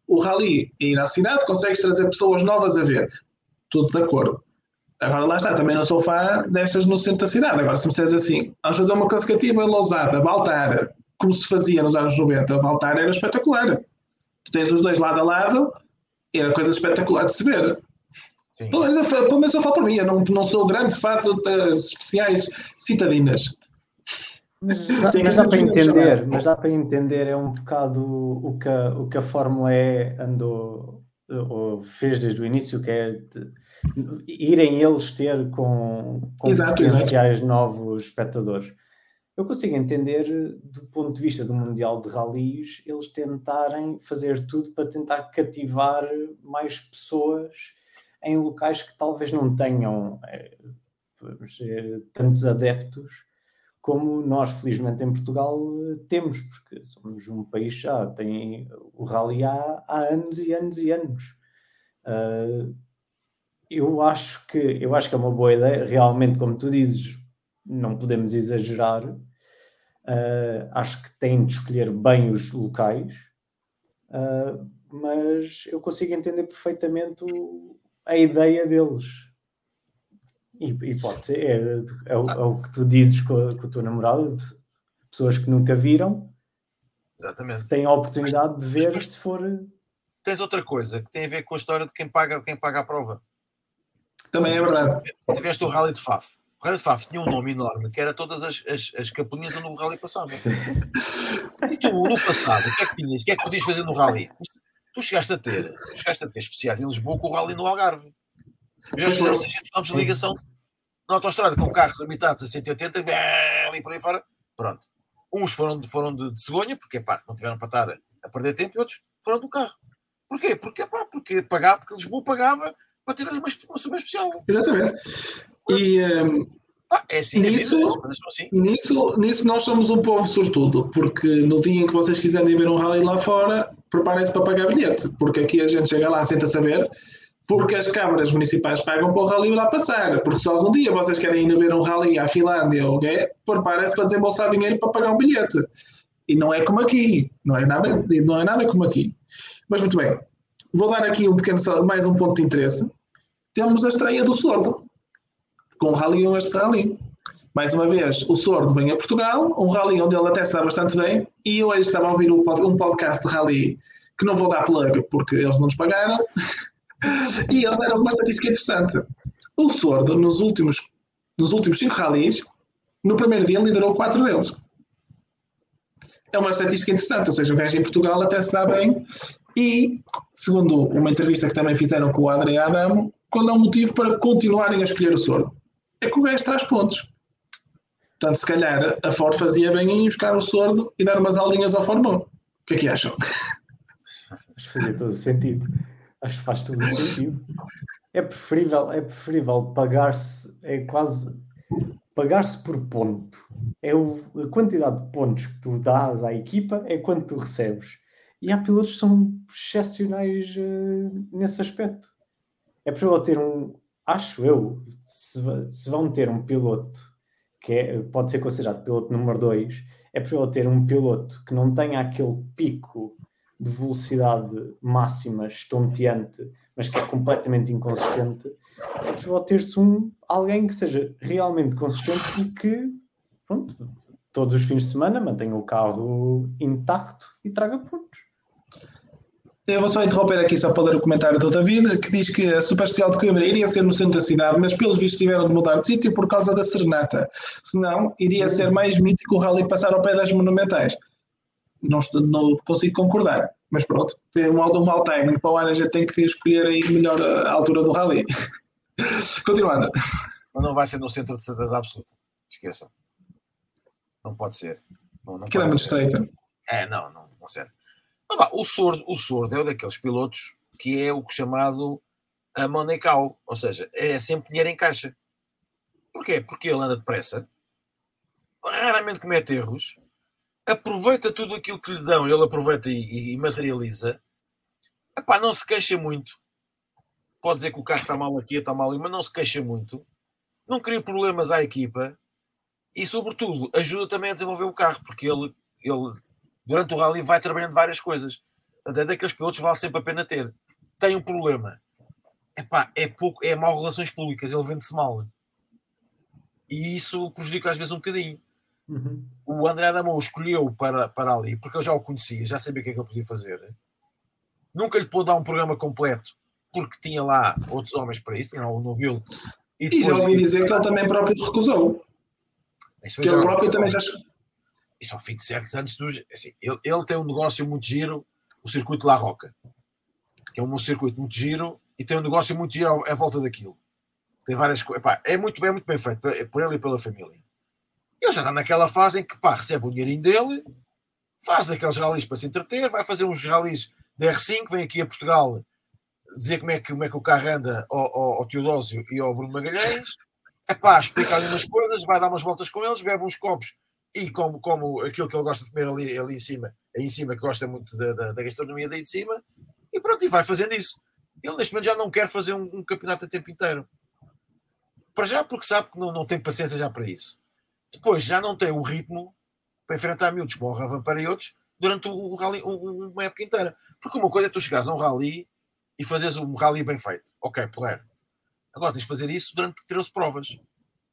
O rally é cidade, consegues trazer pessoas novas a ver, tudo de acordo. Agora lá está, também não sou fã destas no centro da cidade. Agora, se me disseres assim, vamos fazer uma classificativa Lousada, Baltar, como se fazia nos anos 90, Baltar era espetacular tu tens os dois lado a lado, era coisa espetacular de se ver. Pelo menos, eu, pelo menos eu falo por mim, eu não, não sou grande fã das especiais citadinas. Mas, dá, mas dá para entender, mas dá para entender, é um bocado o que a, o que a Fórmula E andou ou fez desde o início, que é irem eles ter com, com exato, potenciais exato. novos espectadores eu consigo entender, do ponto de vista do Mundial de Rallys, eles tentarem fazer tudo para tentar cativar mais pessoas em locais que talvez não tenham é, tantos adeptos como nós, felizmente, em Portugal temos, porque somos um país já, tem o rally há, há anos e anos e anos. Uh, eu acho que eu acho que é uma boa ideia, realmente, como tu dizes, não podemos exagerar. Uh, acho que têm de escolher bem os locais, uh, mas eu consigo entender perfeitamente o, a ideia deles. E, e pode ser, é, é, o, é, o, que tu dizes com, com o teu namorado, pessoas que nunca viram, Exatamente. têm a oportunidade de ver mas, se for. Tens outra coisa que tem a ver com a história de quem paga, quem paga a prova. Também é verdade. Tiveste o Rally de Faf o Rally de Faf tinha um nome enorme, que era todas as, as, as capelinhas onde o Rally passava. E tu, no passado, o que é que tinhas? O que é que podias fazer no Rally? Tu chegaste a ter, tu chegaste a ter especiais em Lisboa com o Rally no Algarve. Já fizeram 600 km de ligação na autostrada com carros limitados a 180 ali por aí fora. Pronto. Uns foram, de, foram de, de cegonha, porque pá, não tiveram para estar a perder tempo, e outros foram do carro. Porquê? Porque, pá, porque pagava, porque Lisboa pagava para ter ali uma, uma super especial. Exatamente. E um, ah, é assim, nisso, é assim. nisso, nisso nós somos um povo sortudo, porque no dia em que vocês quiserem ver um rally lá fora, preparem-se para pagar bilhete, porque aqui a gente chega lá, senta a saber, porque as câmaras municipais pagam para o rally lá passar, porque se algum dia vocês querem ir ver um rally à Finlândia ou okay, preparem-se para desembolsar dinheiro para pagar um bilhete. E não é como aqui, não é nada, não é nada como aqui. Mas muito bem, vou dar aqui um pequeno, mais um ponto de interesse. Temos a estreia do Sordo com um rally um este rally. Mais uma vez, o Sordo vem a Portugal, um rally onde ele até se dá bastante bem, e hoje estava a ouvir um podcast de rally que não vou dar plug porque eles não nos pagaram, e eles deram uma estatística interessante. O Sordo, nos últimos, nos últimos cinco rallies, no primeiro dia liderou quatro deles. É uma estatística interessante, ou seja, o gajo em Portugal até se dá bem, e, segundo uma entrevista que também fizeram com o Adriano Adamo, qual é o motivo para continuarem a escolher o Sordo? é que o gajo traz pontos. Portanto, se calhar a Ford fazia bem em buscar o sordo e dar umas aulinhas ao Fórmula 1. O que é que acham? Acho que fazia todo sentido. Acho que faz todo o sentido. É preferível, é preferível pagar-se, é quase pagar-se por ponto. É o, a quantidade de pontos que tu dás à equipa é quanto tu recebes. E há pilotos que são excepcionais uh, nesse aspecto. É preferível ter um, acho eu, se, se vão ter um piloto que é, pode ser considerado piloto número 2, é possível ter um piloto que não tenha aquele pico de velocidade máxima estonteante, mas que é completamente inconsistente, é possível ter-se um, alguém que seja realmente consistente e que, pronto, todos os fins de semana mantenha o carro intacto e traga pontos. Eu vou só interromper aqui só para ler o comentário do David, que diz que a Super Especial de Coimbra iria ser no centro da cidade, mas pelos vistos tiveram de mudar de sítio por causa da serenata. Senão, iria ser mais mítico o rally passar ao pé das monumentais. Não, não consigo concordar, mas pronto, foi um, um mal timing. Para o ano a gente tem que escolher aí melhor a altura do rally. Continuando. Mas não vai ser no centro de certeza absoluta. Esqueçam. Não pode ser. Não, não Aquilo é muito estreito. É, não, não, não serve. Ah, o, sordo, o sordo é um daqueles pilotos que é o chamado a money cow, ou seja, é sempre dinheiro em caixa. Porquê? Porque ele anda depressa, raramente comete erros, aproveita tudo aquilo que lhe dão, ele aproveita e, e materializa. Epá, não se queixa muito. Pode dizer que o carro está mal aqui, está mal ali, mas não se queixa muito. Não cria problemas à equipa e, sobretudo, ajuda também a desenvolver o carro, porque ele, ele durante o rally vai trabalhando várias coisas. Até daqueles pilotos vale sempre a pena ter. Tem um problema. Epá, é pouco, é mau relações públicas, ele vende-se mal. E isso prejudica às vezes um bocadinho. Uhum. O André Adamo escolheu para, para ali, porque eu já o conhecia, já sabia o que é que ele podia fazer. Nunca lhe pôde dar um programa completo, porque tinha lá outros homens para isso, tinha lá o Noville. E, e já ouvi dizer que ele também próprio recusou. Que ele próprio também já. Isso ao fim de certos anos, assim, ele, ele tem um negócio muito giro, o circuito La Roca, que é um circuito muito giro e tem um negócio muito giro à volta daquilo. Tem várias coisas. É muito, é muito bem feito por ele e pela família. Ele já está naquela fase em que pá, recebe o dinheirinho dele, faz aqueles ralis para se entreter, vai fazer uns ralis da R5, vem aqui a Portugal dizer como é que, como é que o carro anda ao, ao, ao Teodósio e ao Bruno Magalhães. É pá, explicar ali umas coisas, vai dar umas voltas com eles, bebe uns copos e como, como aquilo que ele gosta de comer ali, ali em cima, aí em cima, que gosta muito da, da, da gastronomia daí de cima, e pronto, e vai fazendo isso. Ele neste momento já não quer fazer um, um campeonato a tempo inteiro. Para já, porque sabe que não, não tem paciência já para isso. Depois já não tem o ritmo para enfrentar miúdos como o Ravan para outros durante o, o rally, uma época inteira. Porque uma coisa é tu chegares a um rally e fazeres um rally bem feito. Ok, porreiro. Agora tens de fazer isso durante 13 provas.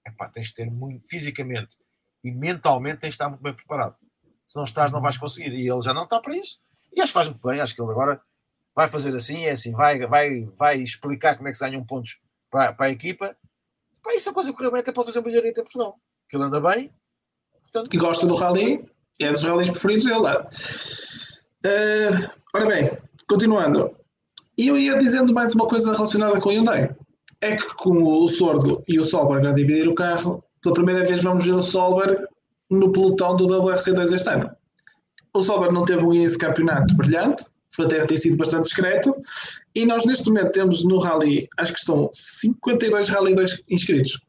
Epá, tens de ter muito fisicamente e mentalmente tens de estar muito bem preparado. Se não estás, não vais conseguir. E ele já não está para isso. E acho que faz muito bem. Acho que ele agora vai fazer assim, é assim, vai, vai, vai explicar como é que se ganham pontos para, para a equipa. Pá, isso é coisa que correu bem até pode fazer um bilhete em Portugal. Que ele anda bem. Portanto... E gosta do rally. É dos rallies preferidos dele. Uh, ora bem, continuando. Eu ia dizendo mais uma coisa relacionada com o Hyundai. É que com o Sordo e o Solberg a dividir o carro, pela primeira vez vamos ver o Solberg no pelotão do WRC2 este ano. O Solberg não teve um início campeonato brilhante, foi até ter sido bastante discreto, e nós neste momento temos no Rally, acho que estão 52 Rally 2 inscritos.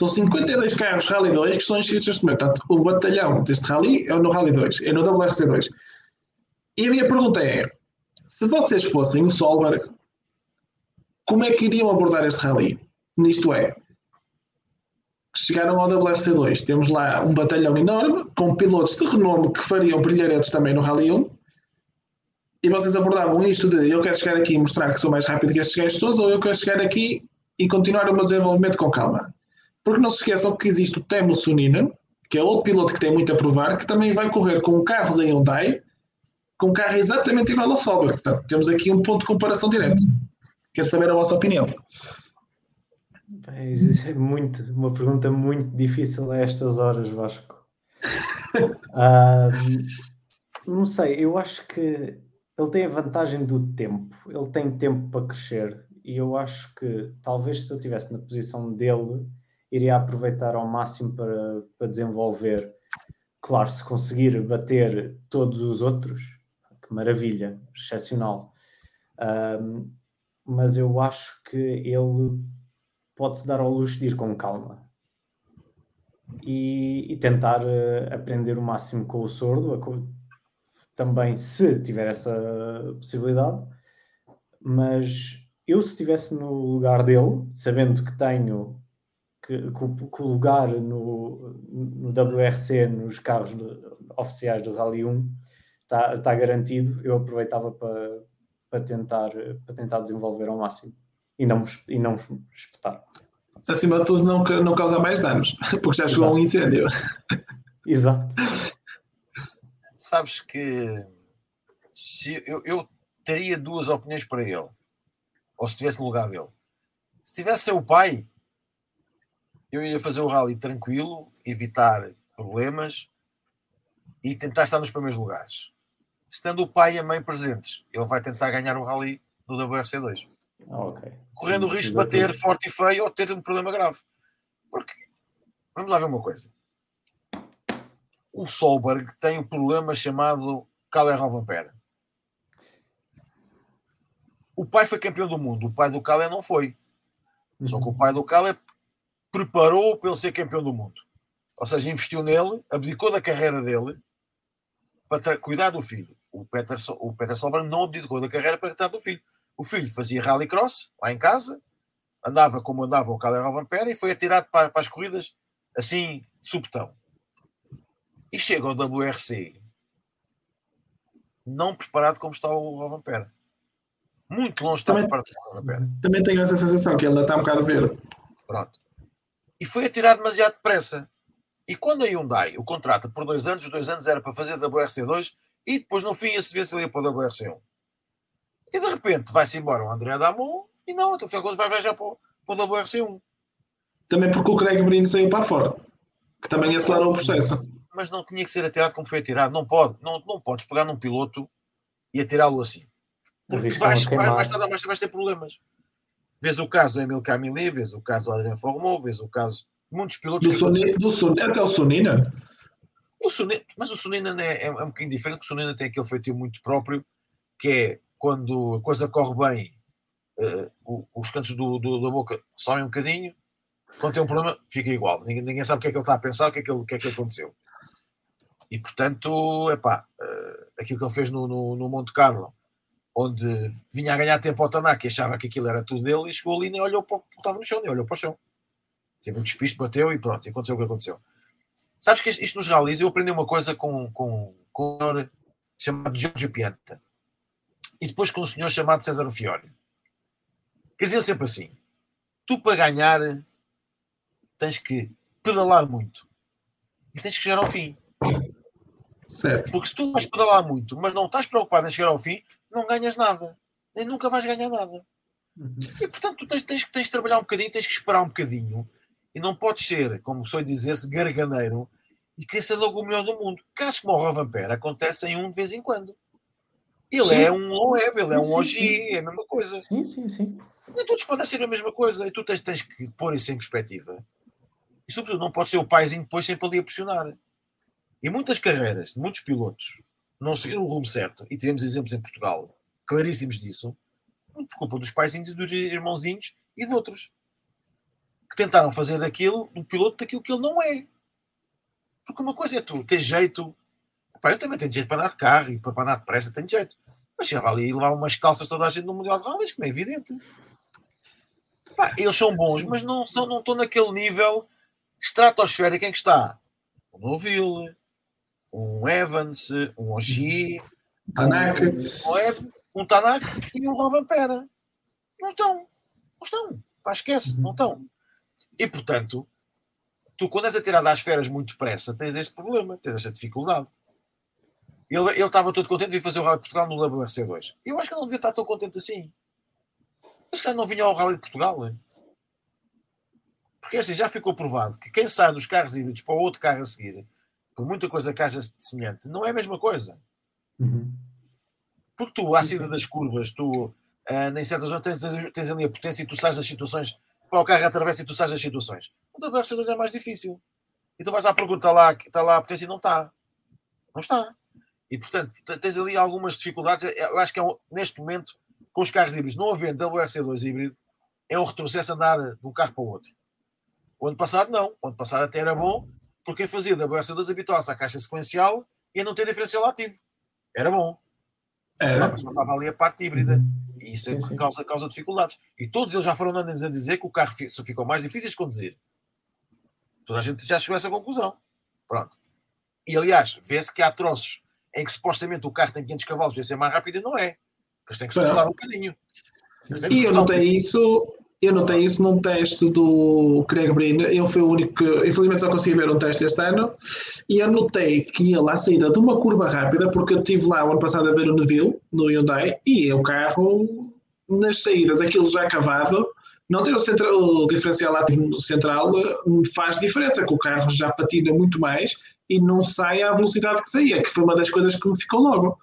São 52 carros Rally 2 que estão inscritos neste momento. Portanto, o batalhão deste Rally é no Rally 2, é no WRC2. E a minha pergunta é: se vocês fossem o Solberg, como é que iriam abordar este Rally? Nisto é, chegaram ao WRC2. Temos lá um batalhão enorme, com pilotos de renome que fariam brilharetes também no Rally 1. E vocês abordavam isto de eu quero chegar aqui e mostrar que sou mais rápido que estes gajos todos, ou eu quero chegar aqui e continuar o meu desenvolvimento com calma. Porque não se esqueçam que existe o Temo Suninen, que é outro piloto que tem muito a provar, que também vai correr com um carro da Hyundai, com um carro exatamente igual ao Solberg. Portanto, temos aqui um ponto de comparação direto. Quero saber a vossa opinião. É muito, uma pergunta muito difícil a estas horas, Vasco. um, não sei, eu acho que ele tem a vantagem do tempo, ele tem tempo para crescer e eu acho que talvez se eu estivesse na posição dele, iria aproveitar ao máximo para, para desenvolver. Claro, se conseguir bater todos os outros, que maravilha, excepcional. Um, mas eu acho que ele pode-se dar ao luxo de ir com calma e, e tentar uh, aprender o máximo com o sordo, também se tiver essa possibilidade. Mas eu, se estivesse no lugar dele, sabendo que tenho que, que, que o lugar no, no WRC, nos carros oficiais do Rally 1, está, está garantido, eu aproveitava para, para, tentar, para tentar desenvolver ao máximo e não, e não espetar. Acima de tudo, não, não causar mais danos, porque já chegou Exato. um incêndio. Exato. Sabes que se eu, eu teria duas opiniões para ele, ou se estivesse no lugar dele. Se tivesse o pai, eu ia fazer o rally tranquilo, evitar problemas e tentar estar nos primeiros lugares. Estando o pai e a mãe presentes, ele vai tentar ganhar o rally no WRC2. Ah, okay. Correndo Sim, o risco de bater forte e feio ou ter um problema grave. Porque, vamos lá ver uma coisa. O Solberg tem um problema chamado Caler Rovanpera. O pai foi campeão do mundo, o pai do Calé não foi. Só que o pai do Calé preparou para ele ser campeão do mundo. Ou seja, investiu nele, abdicou da carreira dele para cuidar do filho. O Peter, o Peter Solberg não abdicou da carreira para cuidar do filho. O filho fazia rallycross lá em casa, andava como andava o Calé Rovanpera e foi atirado para, para as corridas assim, subtão. E chega ao WRC não preparado como está o Rovanpera. Muito longe está preparado o Rovanpera. Também tenho essa sensação que ele ainda está um bocado verde. Pronto. E foi atirado demasiado depressa. E quando a Hyundai o contrata por dois anos, os dois anos era para fazer WRC2 e depois no fim ia-se ver se ele ia para o WRC1. E de repente vai-se embora o André Damon e não, então foi vai viajar para, para o WRC1. Também porque o Craig Brino saiu para fora, que também acelerou o processo. Mas não tinha que ser atirado como foi atirado. Não pode, não, não podes pegar num piloto e atirá-lo assim. Porque vais, vais, mais tarde mais vais ter problemas. Vês o caso do Emil Camille, vês o caso do Adrien Formou, vês o caso de muitos pilotos. Do, Soni, do até o Sonina. O Sonina, mas o Sonina é, é, é um bocadinho diferente, o Sonina tem aquele feitiço muito próprio, que é quando a coisa corre bem, uh, os cantos do, do, da boca sobem um bocadinho, quando tem um problema, fica igual. Ninguém, ninguém sabe o que é que ele está a pensar, o que é que, ele, o que, é que aconteceu. E portanto, epá, uh, aquilo que ele fez no, no, no Monte Carlo, onde vinha a ganhar tempo ao Tanaka achava que aquilo era tudo dele, e chegou ali e nem olhou para o que estava no chão, nem olhou para o chão. Teve um despiste, bateu e pronto, e aconteceu o que aconteceu. Sabes que isto nos rallies, eu aprendi uma coisa com, com, com um senhor chamado Giorgio Pianta e depois com um senhor chamado César Fiore. Quer dizer sempre assim: tu para ganhar tens que pedalar muito e tens que chegar ao fim. Certo. Porque se tu vais pedalar muito, mas não estás preocupado em chegar ao fim, não ganhas nada. Nem nunca vais ganhar nada. Uhum. E portanto, tu tens, tens, tens de trabalhar um bocadinho, tens que esperar um bocadinho. E não podes ser, como sou dizer-se, garganeiro e querer ser logo o melhor do mundo. Casos como o Rovanper acontecem um de vez em quando. Ele sim. é um Loeb, ele é um OG, é a mesma coisa. Sim, sim, sim. Nem todos podem ser a mesma coisa. E tu tens, tens que pôr isso em perspectiva. E sobretudo não pode ser o paizinho depois sempre ali a pressionar. E muitas carreiras, muitos pilotos, não seguiram o rumo certo, e tivemos exemplos em Portugal claríssimos disso, por culpa dos paizinhos e dos irmãozinhos e de outros que tentaram fazer aquilo, do piloto daquilo que ele não é. Porque uma coisa é tu ter jeito. Eu também tenho jeito para andar de carro e para andar depressa tenho jeito. Mas chegava ali e levava umas calças toda a gente no Mundial de Rallys, como é evidente. Eles são bons, mas não, não, não estão naquele nível estratosférico em que está o Noville, um Evans, um Ogier, um Tanaka, um, um Tanaka e um Rovanpera. Não estão. Não estão. Pá, esquece, uhum. não estão. E portanto, tu quando és atirado às feras muito depressa, tens este problema, tens esta dificuldade. Ele, ele estava todo contente de vir fazer o Rally de Portugal no WRC2. Eu acho que ele não devia estar tão contente assim. Mas que não vinha ao Rally de Portugal. Hein? Porque assim, já ficou provado que quem sai dos carros híbridos para o outro carro a seguir por muita coisa que haja semelhante, não é a mesma coisa. Uhum. Porque tu, à saída das curvas, tu uh, em certas zonas tens, tens, ali a potência e tu sais das situações, para o carro atravessa e tu sais das situações. O WRC2 é mais difícil. E tu vais à pergunta, está lá, está lá a potência e não está. Não está. E portanto, tens ali algumas dificuldades. Eu acho que é um, neste momento, com os carros híbridos, não havendo WRC2 híbrido, é um retrocesso andar de um carro para o outro. O ano passado não. O ano passado até era bom, porque fazia da WRC2 habituava-se à caixa sequencial e a não ter diferencial ativo. Era bom. Era. Mas estava ali a parte híbrida. E isso é causa, causa dificuldades. E todos eles já foram andando a dizer que o carro só ficou mais difícil de conduzir. Toda a gente já chegou a essa conclusão. Pronto. E aliás, vê-se que há troços em que supostamente o carro tem 500 cavalos e ser mais rápido e não é. Porque eles têm que soltar um bocadinho. E eu notei um isso eu notei isso num teste do Craig Breen. Ele foi o único que, infelizmente, só consegui ver um teste este ano. E eu notei que ele, à saída de uma curva rápida, porque eu estive lá o ano passado a ver o Neville, no Hyundai, e o carro, nas saídas, aquilo já cavado, não ter o, central, o diferencial central faz diferença, que o carro já patina muito mais e não sai à velocidade que saía, que foi uma das coisas que me ficou logo.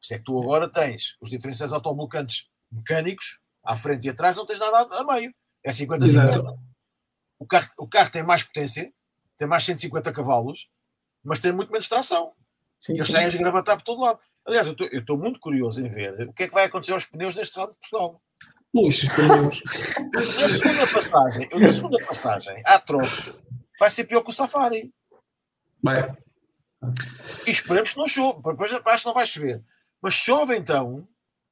Isso é que tu agora tens os diferenciais autoblocantes mecânicos à frente e atrás, não tens nada a meio. É 50-50. O carro, o carro tem mais potência, tem mais 150 cavalos, mas tem muito menos tração. Sim, e eles saem a gravatar por todo lado. Aliás, eu estou muito curioso em ver o que é que vai acontecer aos pneus neste Rally de Portugal. Puxa, pneus. Na segunda passagem, na segunda passagem, há troços, vai ser pior que o Safari. Vai. E esperemos que não chove. Depois acho que não vai chover. Mas chove então,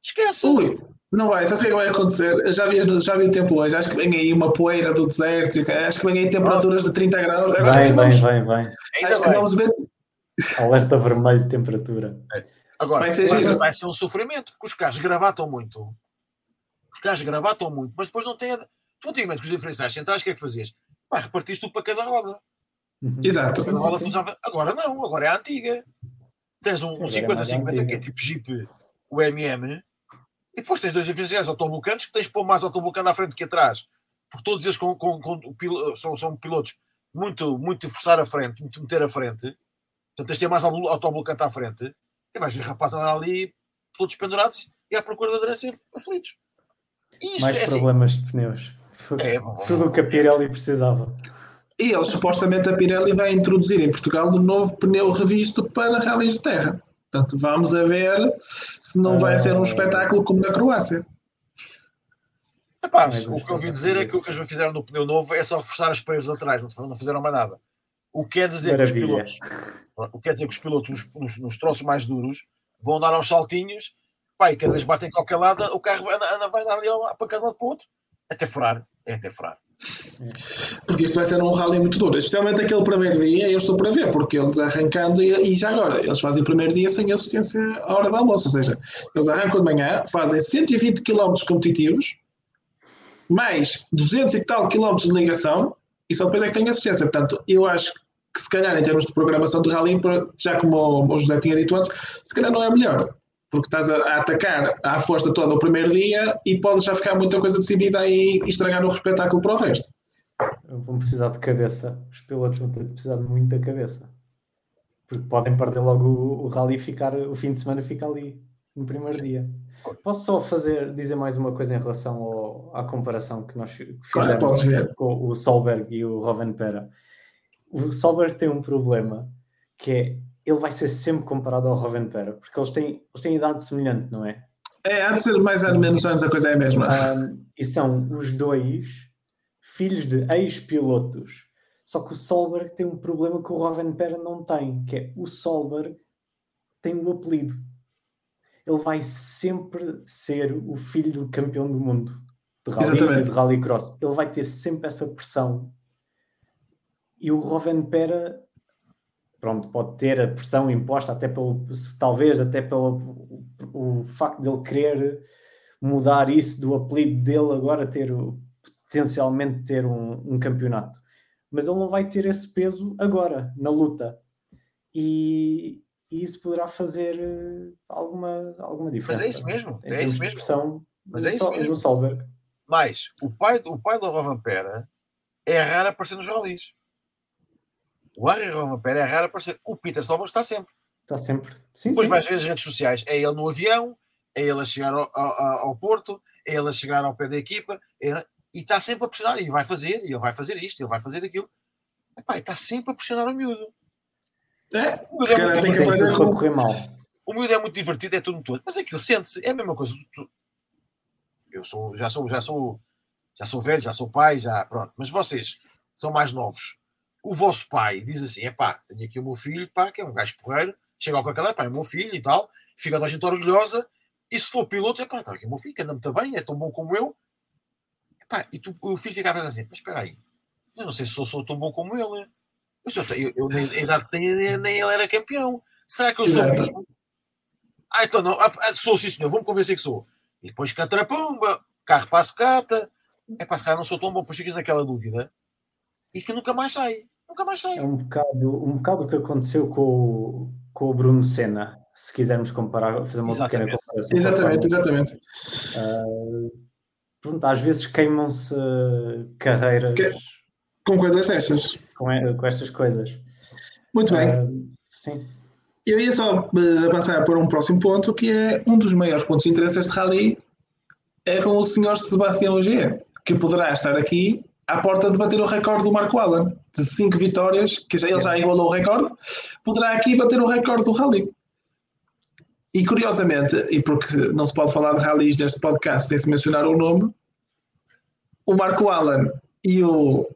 esquece. Ui, não vai, sabe o que é que vai acontecer? Eu já vi, já vi o tempo hoje, acho que vem aí uma poeira do deserto, acho que vem aí temperaturas de 30 graus. Agora Vem, vem, vem. Ainda acho que bem. vamos ver. Alerta vermelho de temperatura. Agora, Vai vai ser giro. vai ser um sofrimento, porque os carros gravatam muito. Os carros gravatam muito, mas depois não têm. a- Tu antigamente com os diferenciais centrais, o que é que fazias? Pá, repartiste tudo para cada roda. Uhum. Exato. Cada roda funcionava. Agora não, agora é a antiga. Tens um, um Sim, é mais 50-50 que é tipo Jeep, o MM, e depois tens dois diferenciais autoblocantes que tens de pôr mais autoblocante à frente que atrás, porque todos eles com, com, com pil- são, são pilotos muito, muito forçar a frente, muito meter a frente, portanto tens de ter mais auto- autoblocante à frente, e vais ver rapaz andar ali todos pendurados e à procura de aderência aflitos. Isso Mais é assim. problemas de pneus. É, Tudo o que a Pirelli precisava. E eles, supostamente, a Pirelli vai introduzir em Portugal um novo pneu revisto para rallies de terra. Portanto, vamos a ver se não vai ser um Ah. espetáculo como na Croácia. Epá, o que eu ouvi dizer é que o que eles fizeram no pneu novo é só reforçar as paredes laterais, não, fizeram mais nada. O que quer dizer que os Maravilha. pilotos, o que quer dizer que os pilotos nos, nos, nos troços mais duros vão dar aos saltinhos, pá, e cada vez batem em qualquer lado, o carro vai, anda- vai dar ali para cada lado para o outro, até furar, é até furar. Porque isto vai ser um rally muito duro. Especialmente aquele primeiro dia, eu estou para ver, porque eles arrancando, e, e já agora, eles fazem o primeiro dia sem assistência à hora do almoço. Ou seja, eles arrancam de manhã, fazem 120 km competitivos, mais 200 e tal quilómetros de ligação, e só depois é que têm assistência. Portanto, eu acho que se calhar em termos de programação de rally, já como o José tinha dito antes, se calhar não é melhor. Porque estás a, atacar à força toda o primeiro dia e pode já ficar muita coisa decidida aí e estragar o espetáculo para o resto. Vão precisar de cabeça. Os pilotos vão ter de precisar de muita cabeça. Porque podem perder logo o, o rally e ficar, o fim de semana fica ali no primeiro dia. Posso só fazer, dizer mais uma coisa em relação ao- à comparação que nós Claro, fizemos com o Solberg e o Rovenpera. O Solberg tem um problema que é ele vai ser sempre comparado ao Rovenpera, porque eles têm, eles têm idade semelhante, não é? É, há de ser mais ou menos anos, a coisa é a mesma. Um, e são os dois filhos de ex-pilotos. Só que o Solberg tem um problema que o Rovenpera não tem, que é o Solberg tem o apelido. Ele vai sempre ser o filho do campeão do mundo de rally de rallycross. Ele vai ter sempre essa pressão. E o Rovenpera pronto, pode ter a pressão imposta até pelo, talvez até pelo o, o facto dele querer mudar isso do apelido dele agora ter potencialmente ter um, um campeonato. Mas ele não vai ter esse peso agora, na luta. E, e isso poderá fazer eh, alguma, alguma diferença. Mas é isso mesmo, é isso mesmo. pressão Mas é isso mesmo. Solberg. Mas o pai, o pai do Rovampera é raro aparecer nos rallies. O Harry Rovampera é raro aparecer. O Peter Solberg está sempre. Está sempre. Sim, Depois sim. vais ver as redes sociais. É ele no avião, é ele a chegar ao, ao, ao Porto, é ele a chegar ao pé da equipa, é ele- e está sempre a pressionar. E vai fazer, e ele vai fazer isto, ele vai fazer aquilo. Epá, e está sempre a pressionar o miúdo. É, O miúdo é muito tem que aprender correr mal. O miúdo é muito divertido, é tudo todo. Mas aquilo sente-se, é a mesma coisa. Tu- Eu sou, já sou, já sou, já sou velho, já sou pai, já pronto. Mas vocês são mais novos. O vosso pai diz assim: é pá, tenho aqui o meu filho, pá, que é um gajo porreiro, chega ao aquela, pá, é o meu filho e tal, fica toda a gente orgulhosa. E se for piloto, é pá, está aqui o meu filho, que anda muito bem, é tão bom como eu. Epá, e tu, o filho fica a pensar assim: mas espera aí, eu não sei se sou, sou tão bom como ele. Eu, eu, nem, a idade que tenho, nem, ele era campeão. Será que eu sou mesmo? Ah, então não. Ah, ah, sou sim, senhor. Vou-me convencer que sou. E depois canta a pumba, carro para a sucata. É ficar, não sou tão bom, depois ficas naquela dúvida. E que nunca mais sai. Nunca mais sai. É um bocado, um bocado o que aconteceu com o, com o Bruno Senna, se quisermos comparar, fazer uma pequena Exatamente. comparação. com a Exatamente, exatamente. um. Pronto, às vezes queimam-se carreiras Que- Com coisas destas. com, com estas coisas. Muito bem. Ah, sim, Eu ia só eh, avançar para um próximo ponto, que é um dos maiores pontos de interesse deste rally, é com o senhor Sebastião Ogier, que poderá estar aqui à porta de bater o recorde do Marco Allen, de 5 vitórias, que ele já igualou o recorde, poderá aqui bater o recorde do rally. E curiosamente, e porque não se pode falar de rallies neste podcast sem se mencionar o nome, o Marco Allen e o,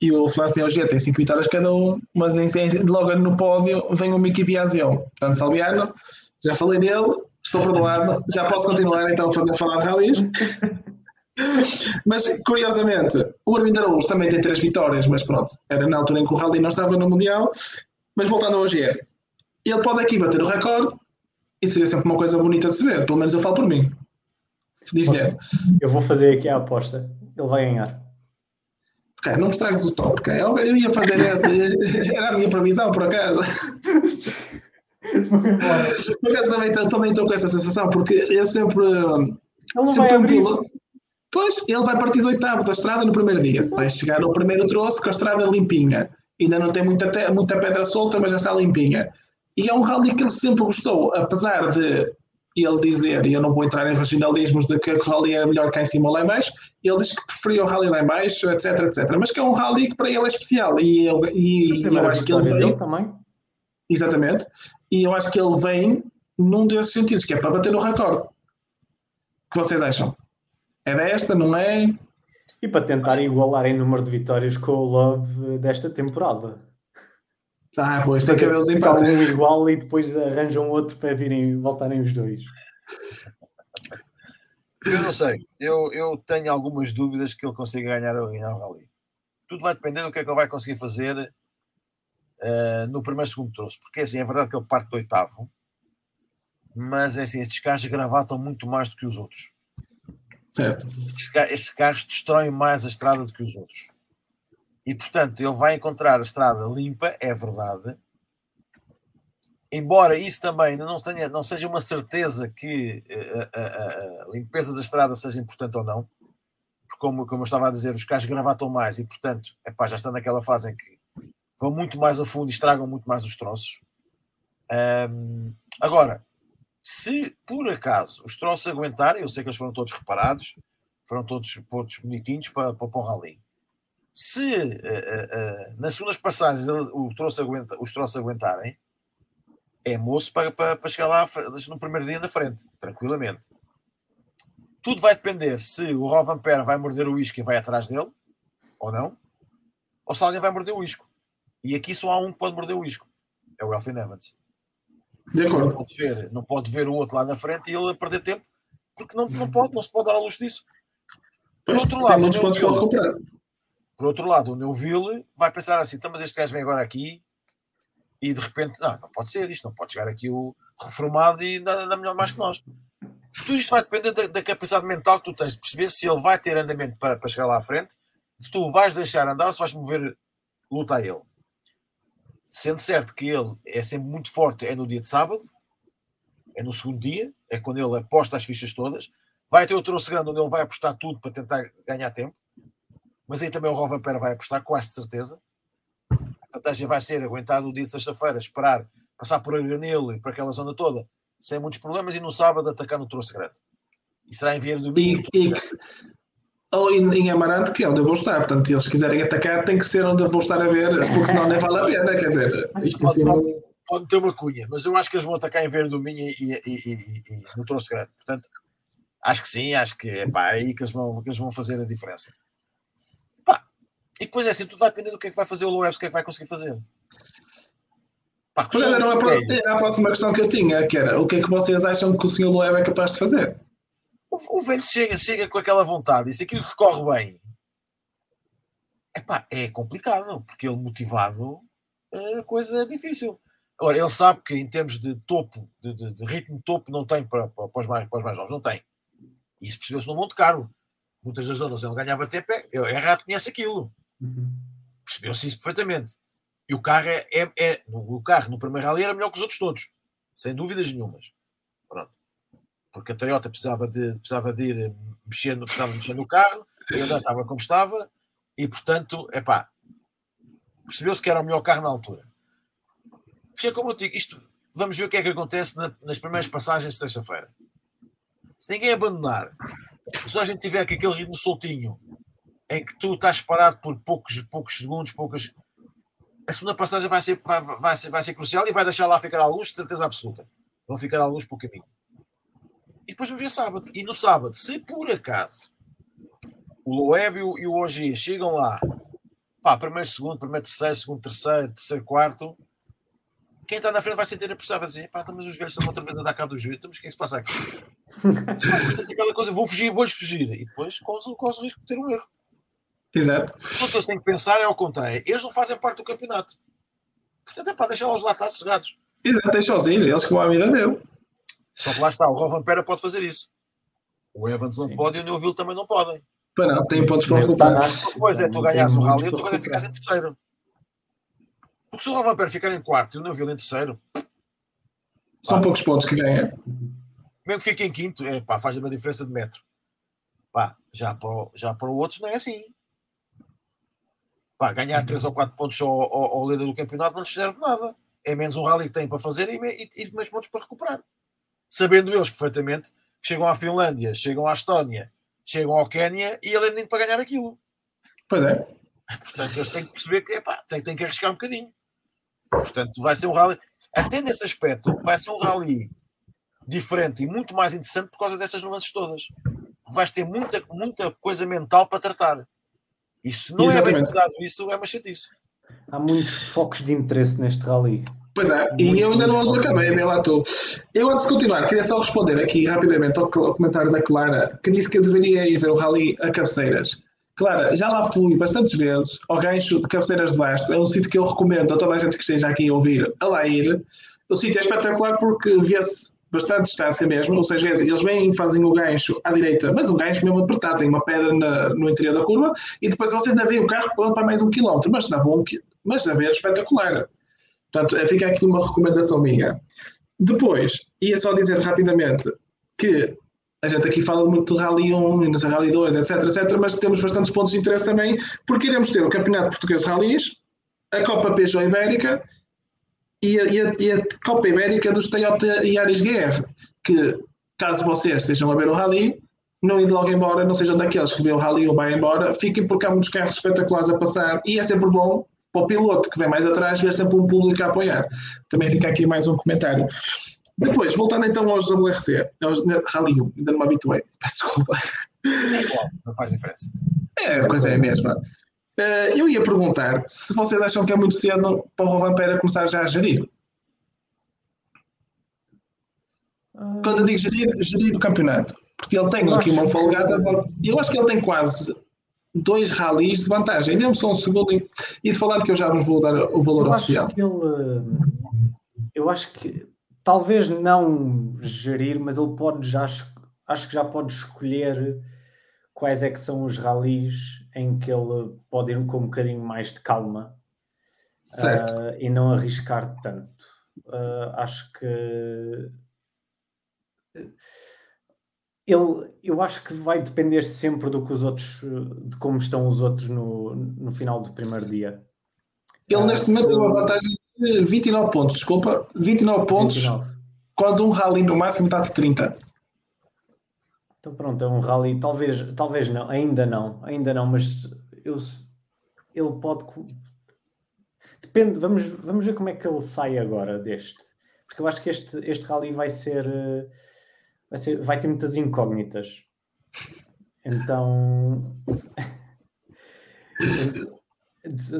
e o Sebastião G têm 5 vitórias cada um, mas em, em, logo no pódio vem o Mickey Biasião. Portanto, Salviano, já falei dele, estou perdoado, já posso continuar então a fazer falar de rallies. Mas, curiosamente, o Armindo Araújo também tem três vitórias, mas pronto, era na altura em que o Rally não estava no Mundial. Mas voltando ao GR, ele pode aqui bater o recorde e seria sempre uma coisa bonita de se ver, pelo menos eu falo por mim. Diz-me. Eu vou fazer aqui a aposta, ele vai ganhar. Ok, não me estragues o top? Eu, eu ia fazer essa, era a minha previsão por acaso. por acaso também, também estou com essa sensação, porque eu sempre. Ele não sempre vai abrir. Pois, ele vai partir do oitavo da estrada no primeiro dia. Vai chegar no primeiro troço com a estrada limpinha. Ainda não tem muita, muita pedra solta, mas já está limpinha. E é um rally que ele sempre gostou, apesar de ele dizer, e eu não vou entrar em regionalismos de que o rally é melhor cá em cima ou lá em baixo, ele diz que preferia o rally lá em baixo, etc, etc. Mas que é um rally que para ele é especial. E eu, e, e eu acho que ele vem. Também. Exatamente. E eu acho que ele vem num desses sentidos, que é para bater no recorde. O que vocês acham? É desta, não é? E para tentar igualar em número de vitórias com o Love desta temporada. Ah, pois tem que haver os empates. Um igual e depois arranjam outro para virem voltarem os dois. Eu não sei. Eu, eu tenho algumas dúvidas que ele consiga ganhar o Rally. Tudo vai depender do que é que ele vai conseguir fazer uh, no primeiro segundo troço. Porque assim, é verdade que ele parte do oitavo, mas é assim, estes carros gravatam muito mais do que os outros. Certo. Estes carros destroem mais a estrada do que os outros. E, portanto, ele vai encontrar a estrada limpa, é verdade. Embora isso também não, tenha, não seja uma certeza que eh, a, a, a, limpeza da estrada seja importante ou não, porque, como, como eu estava a dizer, os carros gravatam mais e, portanto, epá, já está naquela fase em que vão muito mais a fundo e estragam muito mais os troços. Um, agora, se por acaso os troços aguentarem, eu sei que eles foram todos reparados, foram todos, todos bonitinhos para, para, para o rally. Se uh, uh, uh, nas segundas passagens o troço aguenta, os troços aguentarem, é moço para, para, para chegar lá no primeiro dia na frente, tranquilamente. Tudo vai depender se o Rovanper vai morder o isco e vai atrás dele, ou não, ou se alguém vai morder o isco. E aqui só há um que pode morder o isco, é o Elfin Evans. De acordo. Não pode, ver, não pode ver o outro lá na frente e ele perder tempo, porque não, não pode, não se pode dar a luz disso. Por outro lado, muitos pontos pode. Por outro lado, o Neuville vai pensar assim: então, mas este gajo vem agora aqui e de repente, não, não pode ser isto, não pode chegar aqui o reformado e ainda melhor mais que nós. Tudo isto vai depender da, da, capacidade mental que tu tens de perceber se ele vai ter andamento para, para chegar lá à frente, se tu vais deixar andar ou se vais mover luta a ele sendo certo que ele é sempre muito forte, é no dia de sábado, é no segundo dia, é quando ele aposta as fichas todas. Vai ter o troço grande onde ele vai apostar tudo para tentar ganhar tempo, mas aí também o Rovampera vai apostar, quase certeza. A estratégia vai ser aguentar no dia de sexta-feira, esperar, passar por Granil e por aquela zona toda, sem muitos problemas, e no sábado atacar no troço grande. E será em Vieira do Minho ou em, Amarante, que é onde eu vou estar. Portanto, se eles quiserem atacar, tem que ser onde eu vou estar a ver, porque senão nem vale a pena. Quer dizer, isto pode, cima... pode, ter uma cunha, mas eu acho que eles vão atacar em Verde do Minho e, e, e, e, no Troço Grande. Portanto, acho que sim, acho que é pá, aí que eles, vão, que eles vão fazer a diferença. Pá, e depois é assim, tudo vai depender do que é que vai fazer o Loebs, o que é que vai conseguir fazer. Pá, era, a próxima questão que eu tinha, que era o que é que vocês acham que o Sr. Loeb é capaz de fazer? O, o velho chega, chega com aquela vontade, e se aquilo que corre bem, epá, é complicado, porque ele motivado, a coisa é difícil. Agora, ele sabe que em termos de topo, de, de, de ritmo topo, não tem para, para, para, os mais, para os mais novos, não tem. Isso percebeu-se no Monte Carlo. Muitas das zonas ele ganhava tempo, é, é errado, conhece aquilo. Uhum. Percebeu-se isso perfeitamente. E o carro é, é, é, o carro no primeiro rally era melhor que os outros todos, sem dúvidas nenhumas. Pronto porque a Toyota precisava de, precisava de ir mexendo, precisava mexer no carro, a Hyundai estava como estava, e portanto, é pá, percebeu-se que era o melhor carro na altura. É como eu digo, isto, vamos ver o que é que acontece na, nas primeiras passagens de sexta-feira. Se ninguém abandonar, se a gente tiver aquele ritmo soltinho, em que tu estás parado por poucos, poucos segundos, poucas. A segunda passagem vai ser, vai, vai, ser, vai ser crucial e vai deixar lá ficar alguns, de certeza absoluta. vão ficar alguns pelo caminho. E depois vamos ver sábado. E no sábado, se por acaso o Loeb e o OG chegam lá, pá, primeiro, segundo, primeiro, terceiro, segundo, terceiro, terceiro, quarto, quem está na frente vai sentir a pressão, vai dizer, pá, então, mas os velhos estão outra vez a dar cá do juiz, então, mas o que é que se passa aqui? aquela coisa, vou fugir, vou-lhes fugir. E depois corre o risco de ter um erro. Exato. O que eles têm que pensar é ao contrário. Eles não fazem parte do campeonato. Portanto, é para deixar lá os lá estar sossegados. Exato, deixa-os ir, eles que vão à vida dele. Só que lá está, o Rovan Pera pode fazer isso. O Evans não Sim. pode e o Neuville também não podem. Para não, tem pontos para recuperar. Pois é, tu ganhas o rally e tu agora ficas em terceiro. Porque se o Rovan Pera ficar em quarto e o Neuville em terceiro. São pá, poucos pontos que ganha. Mesmo que fique em quinto, é, pá, faz uma diferença de metro. Pá, já para, o, já para o outro não é assim. Pá, ganhar 3 ou 4 pontos ao, ao, ao líder do campeonato não lhes serve de nada. É menos um rally que tem para fazer e, e, e mais pontos para recuperar. Sabendo eles perfeitamente que chegam à Finlândia, chegam à Estónia, chegam ao Quénia e ele é menino para ganhar aquilo. Pois é. Portanto, eles têm que perceber que epá, têm, têm que arriscar um bocadinho. Portanto, vai ser um rally. Até nesse aspecto, vai ser um rally diferente e muito mais interessante por causa dessas nuances todas. Vais ter muita, muita coisa mental para tratar. Isso não Exatamente. é bem cuidado, isso é uma chatice. Há muitos focos de interesse neste rally. Pois é, e eu ainda não os acabei, bem lá estou. Eu, antes de continuar, queria só responder aqui rapidamente ao comentário da Clara, que disse que eu deveria ir ver o rally a cabeceiras. Clara, já lá fui bastantes vezes ao gancho de cabeceiras de basto. É um sítio que eu recomendo a toda a gente que esteja aqui a ouvir a lá ir. O sítio é espetacular porque vê-se bastante distância mesmo, ou seja, eles vêm e fazem o gancho à direita, mas um gancho mesmo apertado, tem uma pedra na, no interior da curva, e depois vocês ainda veem o carro pulando para mais um quilómetro, mas na bom, mas na ver espetacular. Portanto, é, fica aqui uma recomendação minha. Depois, ia só dizer rapidamente que a gente aqui fala muito de Rally 1 e Rally 2, etc, etc, mas temos bastantes pontos de interesse também, porque iremos ter o Campeonato Português de Rallys, a Copa Peugeot Ibérica e a, e a, e a Copa Ibérica dos Toyota e Ares GR, que caso vocês estejam a ver o Rally, não indo logo embora, não sejam daqueles que vê o Rally ou vai embora, fiquem porque há muitos carros espetaculares a passar e é sempre bom para o piloto que vem mais atrás ver sempre um público a apoiar. Também fica aqui mais um comentário. Depois, voltando então aos WRC, aos Rally 1, ainda não me habituei, peço desculpa. Não faz diferença. É, a coisa é a mesma. Uh, eu ia perguntar se vocês acham que é muito cedo para o Rovanpera começar já a gerir. Quando eu digo gerir, gerir o campeonato. Porque ele tem aqui uma folgada. Eu acho que ele tem quase dois ralis de vantagem. Dê-me só um segundo e, e falando que eu já vos vou dar o valor eu oficial. Acho ele, eu acho que talvez não gerir, mas ele pode já acho que já pode escolher quais é que são os ralis em que ele pode ir com um bocadinho mais de calma uh, e não arriscar tanto. Uh, acho que ele, eu acho que vai depender sempre do que os outros, de como estão os outros no, no final do primeiro dia. Ele uh, neste momento tem uma vantagem de 29 pontos, desculpa, 29 pontos, 29. quando um rally no máximo está de 30. Então pronto, é um rally, talvez, talvez não, ainda não, ainda não, mas eu, ele pode. Depende, vamos, vamos ver como é que ele sai agora deste. Porque eu acho que este, este rally vai ser, vai ser. Vai ter muitas incógnitas. Então.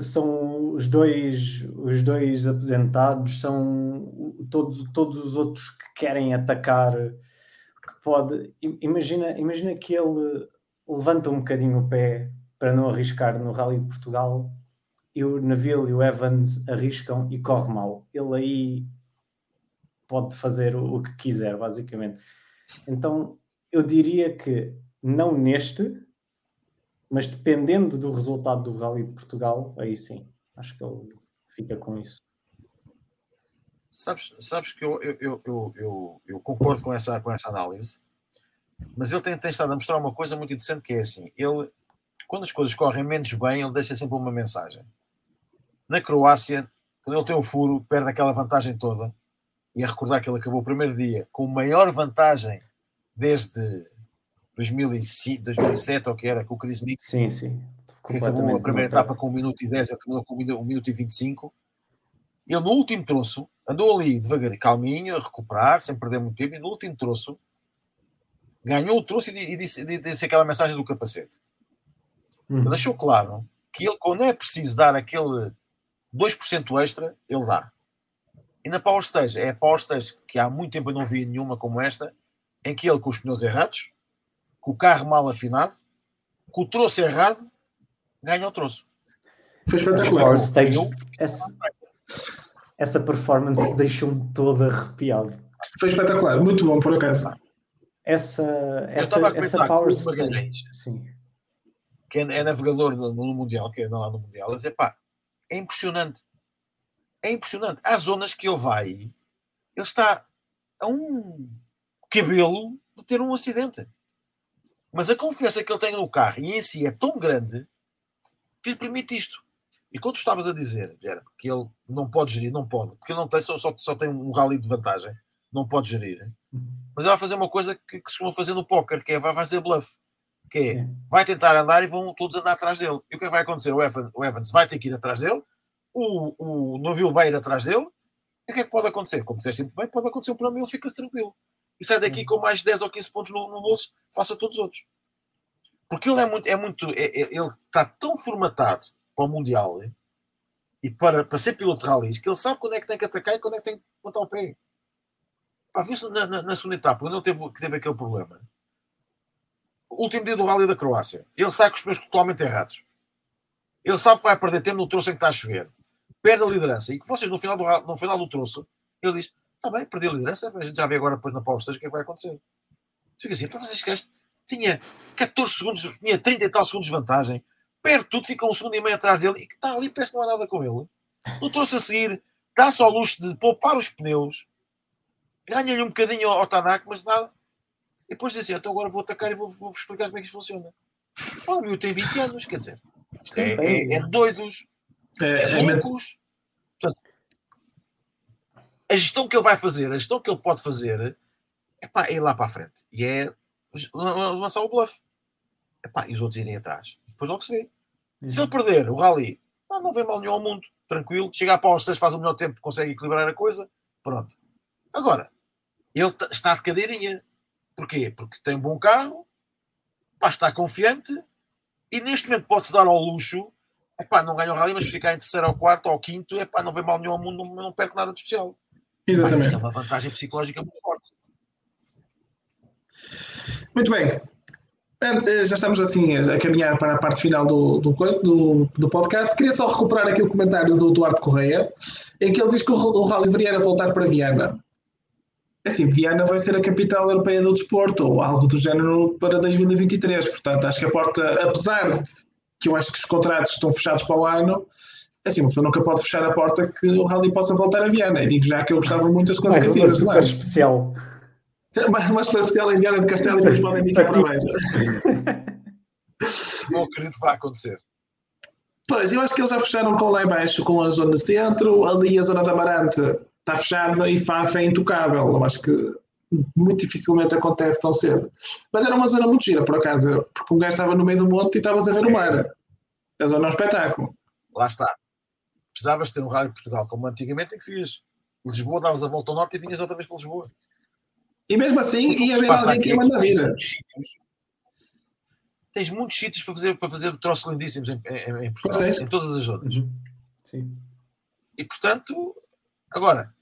são os dois os dois apresentados são todos todos os outros que querem atacar pode. Imagina, imagina que ele levanta um bocadinho o pé para não arriscar no Rally de Portugal e o Neville e o Evans arriscam e corre mal. Ele aí pode fazer o, o que quiser, basicamente. Então eu diria que não neste, mas dependendo do resultado do Rally de Portugal, aí sim, acho que ele fica com isso. Sabes, sabes que eu, eu, eu, eu, eu concordo com essa, com essa análise, mas ele tem, tem estado a mostrar uma coisa muito interessante que é assim, ele, quando as coisas correm menos bem, ele deixa sempre uma mensagem. Na Croácia, quando ele tem o furo, perde aquela vantagem toda, e a recordar que ele acabou o primeiro dia com maior vantagem desde 2005, 2007, ou que era, com o Chris Mick. Sim, sim. Que acabou a primeira etapa com 1 minuto e 10, acabou com 1 minuto e 25. Ele no último troço andou ali devagarinho, calminho, a recuperar, sem perder muito tempo, e no último troço ganhou o troço e, disse, disse, aquela mensagem do capacete. Uhum. Deixou claro que ele, quando é preciso dar aquele 2% extra, ele dá. E na Power Stage, é a Power Stage que há muito tempo eu não vi nenhuma como esta, em que ele com os pneus errados, com o carro mal afinado, com o troço errado, ganha o troço. Foi espetacular. Power Stage, essa, essa performance deixou-me todo arrepiado. Foi espetacular, muito bom por acaso. Essa, essa, essa Power Stage. Sim. Que é, é navegador no, no, Mundial, que é lá no Mundial, mas é pá, é impressionante. É impressionante. Há zonas que ele vai, ele está a um cabelo de ter um acidente. Mas a confiança que ele tem no carro e em si é tão grande que lhe permite isto. E quando estavas a dizer, Gerard, que ele não pode gerir, não pode, porque ele não tem, só, só, só tem um rally de vantagem, não pode gerir. Mas ele vai fazer uma coisa que, que se costuma fazer no póquer, que é vai fazer bluff. Que é, vai tentar andar e vão todos andar atrás dele. E o que é que vai acontecer? O Evans, o Evans vai ter que ir atrás dele, o, o Noville vai ir atrás dele, e o que é que pode acontecer? Como disseste muito bem, pode acontecer um problema e ele fica tranquilo. E sai daqui com mais 10 ou 15 pontos no, no bolso, faça todos os outros. Porque ele é muito, é muito, é, é, ele está tão formatado para o Mundial e para, para ser piloto de rallies que ele sabe quando é que tem que atacar e quando é que tem que botar o pé. Pá, viu na, na, na segunda etapa, quando ele teve, teve aquele problema, o último dia do Rally da Croácia, ele sai com os pneus totalmente errados. Ele sabe que vai perder tempo no troço em que está a chover. Perde a liderança. E que vocês, no final do, no final do troço, ele diz: Está bem, perdi a liderança, a gente já vê agora depois na Power Stage o que, é que vai acontecer. Fica assim: para vocês que tinha 14 segundos, tinha 30 e tal segundos de vantagem, perde tudo, fica um segundo e meio atrás dele e que está ali, parece que não há nada com ele. No troço a seguir, dá-se ao luxo de poupar os pneus, ganha-lhe um bocadinho ao, ao Tanak, mas nada. E depois diz assim: então agora vou atacar e vou-vos vou explicar como é que isto funciona. Pá, o meu tem 20 anos, quer dizer, isto é, é, é doidos, é, é, é loucos. Portanto, a gestão que ele vai fazer, a gestão que ele pode fazer, é, pá, é ir lá para a frente e é lançar o bluff. Epá, e os outros irem atrás. Depois logo se vê. Uhum. Se ele perder o rally, não, não vê mal nenhum ao mundo, tranquilo. Chega a pau aos faz o melhor tempo, consegue equilibrar a coisa. Pronto. Agora, ele está de cadeirinha. Porquê? Porque tem um bom carro, pá, está confiante e neste momento pode-se dar ao luxo. Epá, não ganha o rally, mas ficar em terceiro ou quarto ou quinto, epá, não vê mal nenhum ao mundo, não, não perde nada de especial. Exatamente. isso é uma vantagem psicológica muito forte. Muito bem. Eh, já estamos assim a caminhar para a parte final do, do, do, do podcast. Queria só recuperar aqui o comentário do Duarte Correia, em que ele diz que o, o Rally deveria voltar para Viana. É assim, Viana vai ser a capital europeia do desporto, ou algo do género para 2023. Portanto, acho que a porta, apesar de que eu acho que os contratos estão fechados para o ano, é assim, uma pessoa nunca pode fechar a porta que o Rally possa voltar a Viana. E digo já que eu gostava muito das consecutivas. Mais uma super especial. Mais uma especial em Viana de Castelo e depois podem indicar para baixo. Não acredito que vai acontecer. Pois, eu acho que eles já fecharam com lá embaixo, com a zona de centro, ali a zona da Amarante está fechada e Faf é intocável. Eu acho que muito dificilmente acontece tão cedo. Mas era uma zona muito gira, por acaso, porque um gajo estava no meio do monte e estavas a ver o mar. A zona é um espetáculo. Lá está. Precisavas ter um rádio de Portugal, como antigamente, em que se Lisboa, davas a volta ao norte e vinhas outra vez para Lisboa. E mesmo assim, ia haver alguém que ia mandar vir. Tens muitos sítios para fazer, para fazer troços lindíssimos em, em, em Portugal, em todas as zonas. Uhum. Sim. E portanto, agora,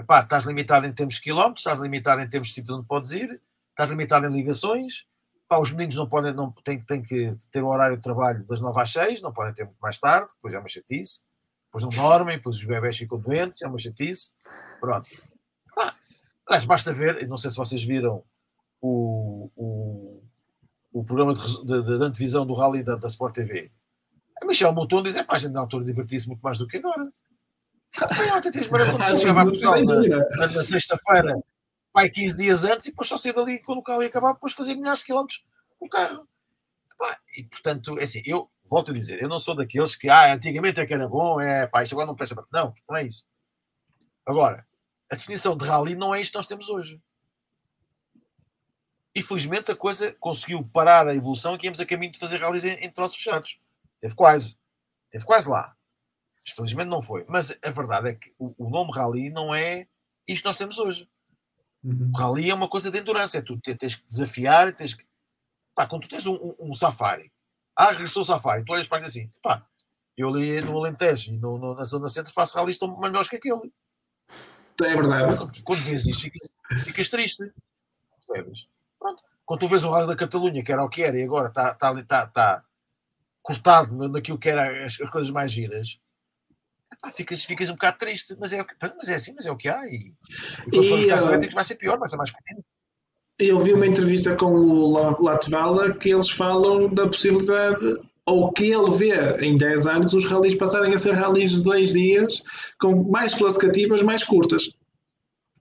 epá, estás limitado em termos de quilómetros, estás limitado em termos de sítio onde podes ir, estás limitado em ligações. Epá, os meninos não podem, não, têm, têm que ter o horário de trabalho das 9 às 6, não podem ter muito mais tarde, depois é uma chatice. Depois não dormem, depois os bebés ficam doentes, é uma chatice. Pronto. Aliás, basta ver, não sei se vocês viram o, o, o programa de, de, de antevisão do Rally da, da Sport TV. A Michel Mouton diz: é pá, a gente na altura divertia-se muito mais do que agora. Bem, ontem tens maratonas, chegava a Portugal na, na sexta-feira, vai 15 dias antes e depois só sair dali quando o carro ia acabar, depois fazer milhares de quilómetros com o carro. e portanto, é assim, eu volto a dizer, eu não sou daqueles que, ah, antigamente é que era bom, é pá, isto agora não presta para. Não, não é isso. Agora, a definição de rally não é isto que nós temos hoje. Infelizmente a coisa conseguiu parar a evolução e que íamos a caminho de fazer rallies em, em troços fechados. Teve quase. Teve quase lá. Felizmente não foi. Mas a verdade é que o, o nome Rally não é isto que nós temos hoje. Uhum. O Rally é uma coisa de endurance, é tu te- tens que desafiar, tens que. Pá, quando tu tens um, um- um safari, ah, regressou o safari, tu olhas para assim, pá, eu ali no Alentejo e no, no- na Zona Centro faço rallies tão melhores que aquele. É verdade. Quando, quando vês isto, ficas, ficas triste. Percebes? Pronto. Quando tu vês o Rally da Catalunha, que era o que era, e agora está tá ali, está tá cortado na- naquilo que era as, as coisas mais giras, epá, ficas, ficas um bocado triste. Mas é, mas é assim, mas é o que há. E, e quando for os carros ah, elétricos vai ser pior, vai ser mais pequeno. Eu vi uma entrevista com o La- Latvala que eles falam da possibilidade, ou que ele vê em 10 anos, os rallies passarem a ser rallies de dois dias, com mais classificativas mais curtas.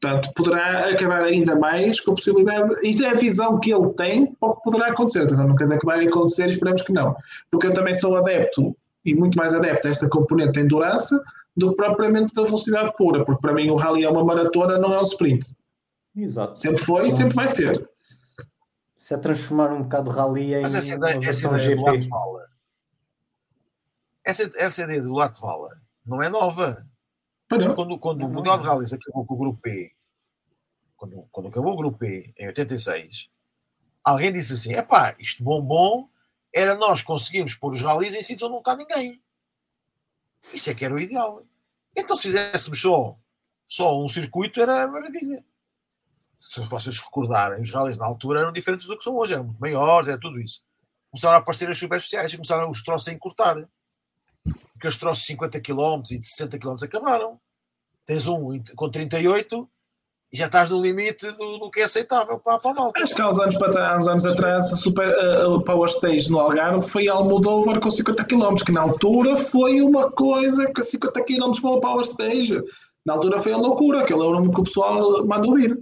Portanto, poderá acabar ainda mais com a possibilidade. Isso é a visão que ele tem para o que poderá acontecer. Não quer dizer que vai acontecer, esperamos que não. Porque eu também sou adepto, e muito mais adepto a esta componente de endurance, do que propriamente da velocidade pura. Porque para mim o rally é uma maratona, não é um sprint. Exato. Sempre foi e sempre vai ser. Se é transformar um bocado o rally em Mas essa ideia, essa ideia do. Latvala, essa, essa ideia do Latvala não é nova. Não. Quando, quando Não, o. Mundial de Rallys acabou com o Grupo P, quando, quando acabou o Grupo P, em 86, alguém disse assim: epá, isto bom bom era nós conseguirmos pôr os rallies em sítios onde não está ninguém. Isso é que era o ideal. Então se fizéssemos só, só um circuito era maravilha. Se vocês recordarem, os rallies na altura eram diferentes do que são hoje, eram muito maiores, era tudo isso. Começaram a aparecer as super especiais começaram os troços a encurtar. Porque os troços de 50 km e de 60 km acabaram. Tens um com 38 e já estás no limite do, do que é aceitável para, para a malta. Acho que há uns anos, para uns anos atrás, a, super, a Power Stage no Algarve foi Almodóvar com 50 km, que na altura foi uma coisa que 50 km para o Power Stage. Na altura foi a loucura, que eu lembro-me que o pessoal manda ouvir.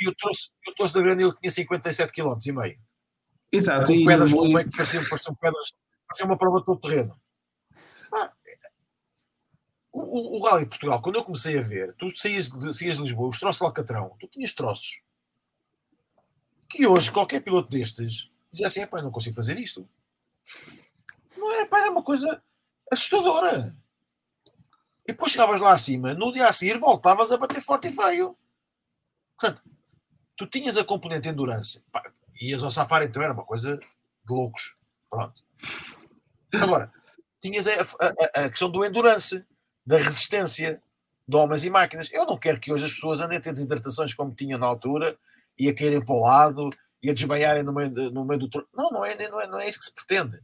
E o troço, e o troço da Granil tinha 57 km e meio. Exato. Com E, pedras pelo e- meio que pareciam, pareciam pedras, parecia uma prova de todo terreno. O, o, Rally de Portugal, quando eu comecei a ver, tu saías de, saías de Lisboa, os troços de Alcatrão, tu tinhas troços que hoje qualquer piloto destes dizia assim: "Epá, eu não consigo fazer isto. Não era, pá, era uma coisa assustadora. E depois chegavas lá acima, no dia a seguir voltavas a bater forte e feio. Portanto, tu tinhas a componente endurance. Pá, ias ao safari então era uma coisa de loucos. Pronto. Agora, tinhas a- a- a questão do endurance, da resistência de homens e máquinas. Eu não quero que hoje as pessoas andem a ter desidratações como tinham na altura e a caírem para o lado e a desmaiarem no meio, de- no meio do tro- Não, não é, não, é, não é isso que se pretende.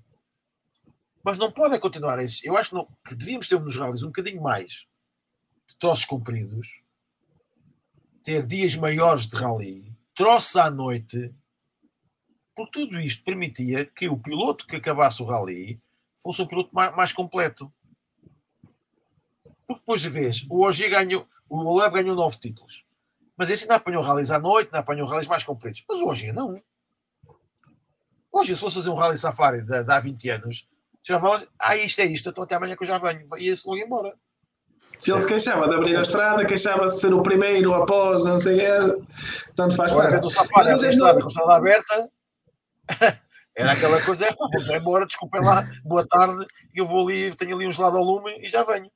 Mas não podem continuar isso. Eu acho que, não- que devíamos ter nos rallies um bocadinho mais de troços compridos, ter dias maiores de rally, troços à noite, porque tudo isto permitia que o piloto que acabasse o rally fosse um piloto mais, mais completo. Porque depois vês, o OG ganhou, o Oleb ganhou nove títulos, mas esse ainda apanhou rallies à noite, ainda apanhou rallies mais compridos. Mas o OG não. Hoje, se fosse fazer um rally safari de, de há 20 anos, chegava lá, ah, isto é isto, então até amanhã que eu já venho, e ia-se logo embora. se ele se queixava de abrir a estrada, queixava-se de ser o primeiro após, não sei o quê, tanto faz Agora, parte. do safari, Mas a gente estrada com a estrada aberta, era aquela coisa, é, vou embora, desculpem lá, boa tarde, eu vou ali, tenho ali um gelado ao lume e já venho.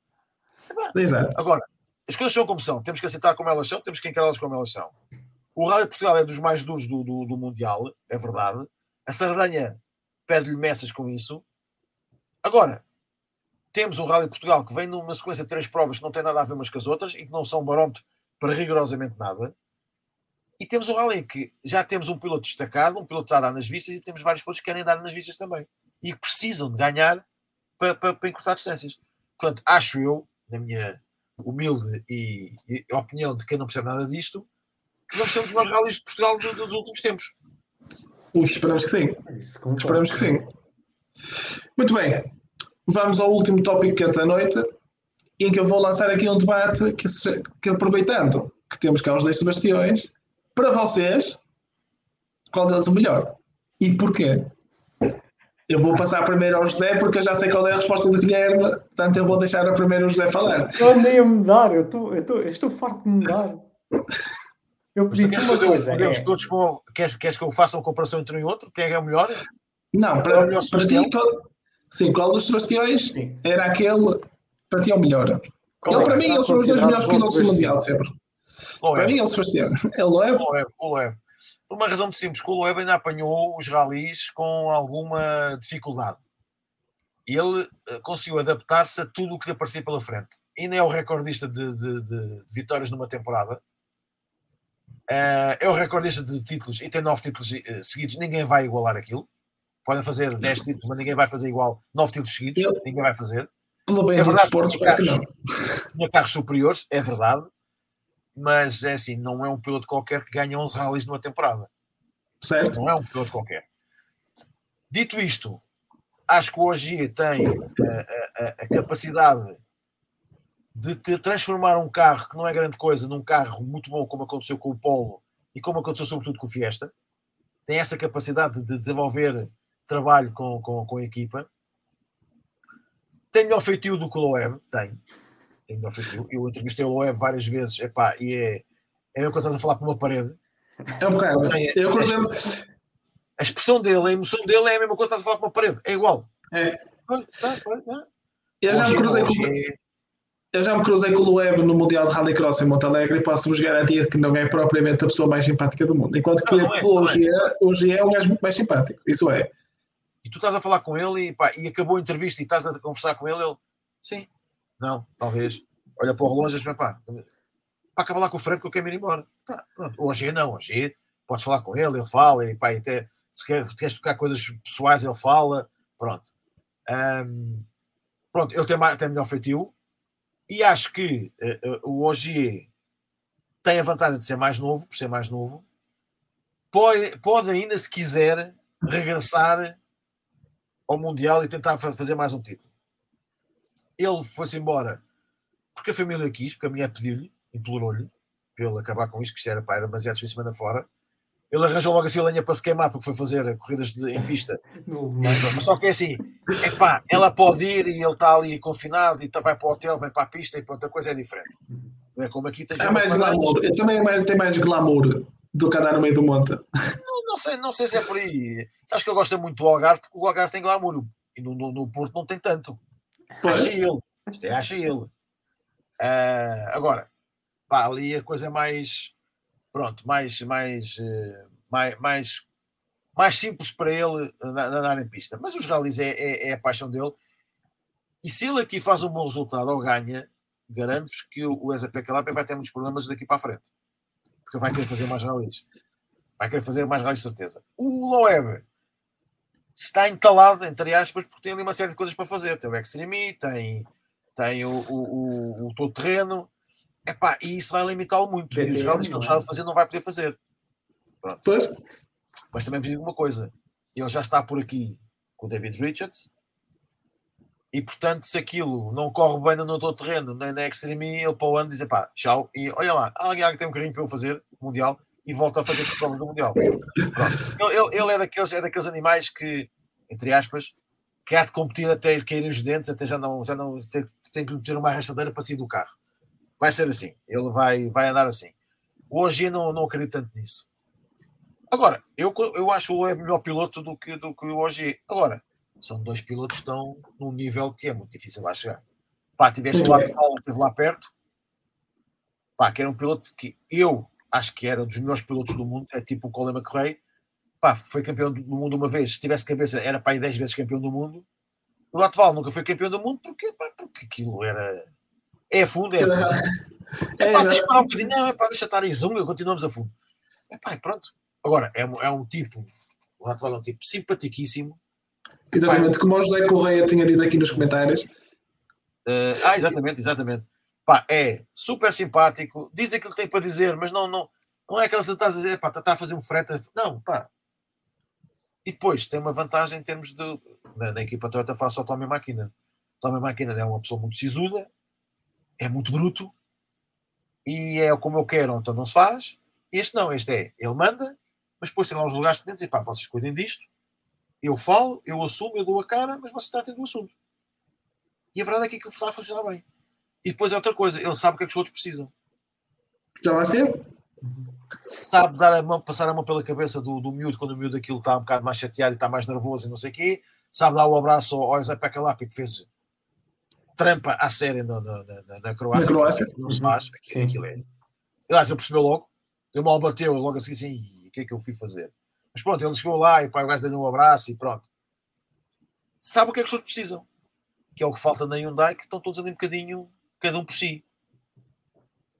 Exato. Agora, as coisas são como são, temos que aceitar como elas são, temos que encará-las como elas são. O Rally de Portugal é dos mais duros do, do, do Mundial, é verdade. A Sardanha pede-lhe messas com isso. Agora, temos o Rally de Portugal que vem numa sequência de três provas que não tem nada a ver umas com as outras e que não são barómetro para rigorosamente nada. E temos o Rally que já temos um piloto destacado, um piloto a dar nas vistas e temos vários pilotos que querem dar nas vistas também. E que precisam de ganhar para, para, para encurtar distâncias. Portanto, acho eu, na minha humilde e, e opinião de quem não percebe nada disto, que vamos ser um dos maiores rallies de Portugal do- do- dos últimos tempos. Ui, esperamos que sim. Isso concordo. Esperamos que sim. Muito bem. Vamos ao último tópico quente da noite, em que eu vou lançar aqui um debate que, que aproveitando que temos cá os dois Sebastiões, para vocês, qual deles é o melhor? E porquê? Eu vou passar primeiro ao José, porque eu já sei qual é a resposta do Guilherme, portanto eu vou deixar a primeiro o José falar. Eu andei a mudar, eu, tô, eu, tô, eu estou farto de mudar. Eu pedi queres, uma que eu, coisa. é- todos queres, queres que eu faça uma comparação entre um e outro? Quem é que é o melhor? Não, É para, o melhor para Sebastião? ti, qual, sim, qual dos Sebastiões Sim. era aquele Para ti é o melhor. Qual ele, é para mim, eles são os dois melhores pilotos do? Mundial, sempre. Para Loeb, mim, é o Sebastião. Ele é. o Loeb, o Loeb. Por uma razão muito simples, que o Loeb ainda apanhou os ralis com alguma dificuldade. E ele eh, conseguiu adaptar-se a tudo o que lhe aparecia pela frente. Ainda é o recordista de, de- de- de vitórias numa temporada. Eh, é o recordista de títulos e tem nove títulos eh, seguidos. Ninguém vai igualar aquilo. Podem fazer 10 títulos, mas ninguém vai fazer igual nove títulos seguidos. Ninguém vai fazer. Pelo bem É dos verdade, esportes, para que não. tinha carros superiores, é verdade, mas é assim, não é um piloto qualquer que ganha 11 rallies numa temporada. Certo? Não é um piloto qualquer. Dito isto, acho que Ogier tem a, a- a- a capacidade de te transformar um carro que não é grande coisa num carro muito bom, como aconteceu com o Polo e como aconteceu sobretudo com o Fiesta. Tem essa capacidade de desenvolver trabalho com, com, com a equipa. Tem melhor feitio do que o Loeb, tem. Feitio. Eu entrevistei o Loeb várias vezes, epá, e é, é a mesma coisa estás a falar com uma parede. É um bocado. Eu, é- exemplo, A expressão dele, a emoção dele é a mesma coisa que estás a falar com uma parede, é igual. é, tá, tá. eu já me Hoje- cruzei com. hoje- Eu já me cruzei com o Loeb no Mundial de Rallycross em Montalegre e posso-vos garantir que não é propriamente a pessoa mais simpática do mundo. Enquanto que Não, não é, pelo não é. GE, o GE é um gajo muito mais simpático. Isso é. E tu estás a falar com ele e, pá, e acabou a entrevista e estás a conversar com ele, ele, sim, não, talvez. Olha para o relógio e pá, para acabar lá com o Fred que eu quero ir embora. Tá, pronto. Hoje não, hoje podes falar com ele, ele fala, e pá, até se quer- se queres tocar coisas pessoais, ele fala, pronto. Ahm, pronto, ele tem, mais, tem melhor feitio e acho que eh, o Ogier tem a vantagem de ser mais novo, por ser mais novo, pode, pode ainda, se quiser, regressar ao Mundial e tentar fa- fazer mais um título. Ele foi-se embora porque a família quis, porque a mulher pediu-lhe, implorou-lhe, para ele acabar com isto, que isto era, pá, era demasiado fim de semana fora. Ele arranjou logo assim a lenha para se queimar, porque foi fazer corridas de- em pista. Mas só que é assim, é pá, ela pode ir e ele está ali confinado e tá, vai para o hotel, vai para a pista e pronto, a coisa é diferente. Não é como aqui tens É mais glamour. Também é mais, tem mais glamour do que andar no meio do monte. Não, não sei, não sei se é por aí. Sabes que eu gosto muito do Algarve, porque o Algarve tem glamour e no, no, no Porto não tem tanto. Pois. Acha ele. Isto é, acha ele. Ah, agora, pá, ali a coisa é mais. Pronto, mais. mais, eh, mais, mais, mais simples para ele na- andar em pista. Mas os rallies é, é, é a paixão dele. E se ele aqui faz um bom resultado ou ganha, garanto-vos que o o Ezapé Calapa vai ter muitos problemas daqui para a frente. Porque vai querer fazer mais rallies. Vai querer fazer mais rallies, certeza. O Loeb está entalado, entre aspas, porque tem ali uma série de coisas para fazer. Tem o Extreme, tem, tem o, o, o, o todo terreno. Epá, e isso vai limitá-lo muito. e os BTM, rallies que ele não é? de fazer não vai poder fazer. Pois. Mas também vos digo uma coisa: ele já está por aqui com o David Richards. E portanto, se aquilo não corre bem no todo terreno, nem na Extreme, ele para o ano diz: pá, tchau. E olha lá, alguém alguém tem um carrinho para eu fazer, Mundial, e volta a fazer as provas do Mundial. Ele, ele- é, daqueles, é daqueles animais que, entre aspas, que há de competir até lhe caírem os dentes, até já não, já não tem, tem que meter uma arrastadeira para sair do carro. Vai ser assim, ele vai, vai andar assim. Hoje eu não, não acredito tanto nisso. Agora, eu, eu acho o Loeb melhor piloto do que, do que o Ogier. Agora, são dois pilotos que estão num nível que é muito difícil lá chegar. Pá, tiveste o lado de fala, esteve lá perto. Pá, que era um piloto que eu acho que era um dos melhores pilotos do mundo. É tipo o Colin McRae. Pá, foi campeão do mundo uma vez. Se tivesse cabeça, era para aí 10 vezes campeão do mundo. O Latval nunca foi campeão do mundo porque, pá, porque aquilo era. É fundo, é fundo. É, É pá, deixa parar um bocadinho. Não, é pá, deixa estar em zunga, continuamos a fundo. É pá, pronto. Agora, é, um- é um tipo, o Latval é um tipo simpaticíssimo. exatamente, como o José Correia tinha dito aqui nos comentários. Eh, ah, exatamente, exatamente. Pá, é super simpático, diz aquilo que tem para dizer, mas não, não, não é aquela que estás a dizer, pá, está a fazer um frete. Não, pá. E depois tem uma vantagem em termos de. Na, na equipa Toyota face ao Tommy Máquina. Tommy Máquina é uma pessoa muito sisuda, é muito bruto e é como eu quero, então não se faz. Este não, este é, ele manda, mas depois tem lá os lugares dentro e pá, vocês cuidem disto. Eu falo, eu assumo, eu dou a cara, mas vocês tratem do assunto. E a verdade é que aquilo está a funcionar bem. E depois é outra coisa, ele sabe o que é que os outros precisam. Já lá esteve? Sabe dar a mão, passar a mão pela cabeça do, do miúdo quando o miúdo aquilo está um bocado mais chateado e está mais nervoso e não sei o quê. Sabe dar o abraço ao, ao Zé Pecalapi que fez trampa à série na, na, na, na Croácia. Na Croácia. Aquilo, não se faz, aquilo, aquilo é. Aliás, ele percebeu logo, ele mal bateu, logo assim, assim, o que é que eu fui fazer? Mas pronto, ele chegou lá e o gajo deu um abraço e pronto. Sabe o que é que as pessoas precisam? Que é o que falta na Hyundai, que estão todos ali um bocadinho, cada um por si.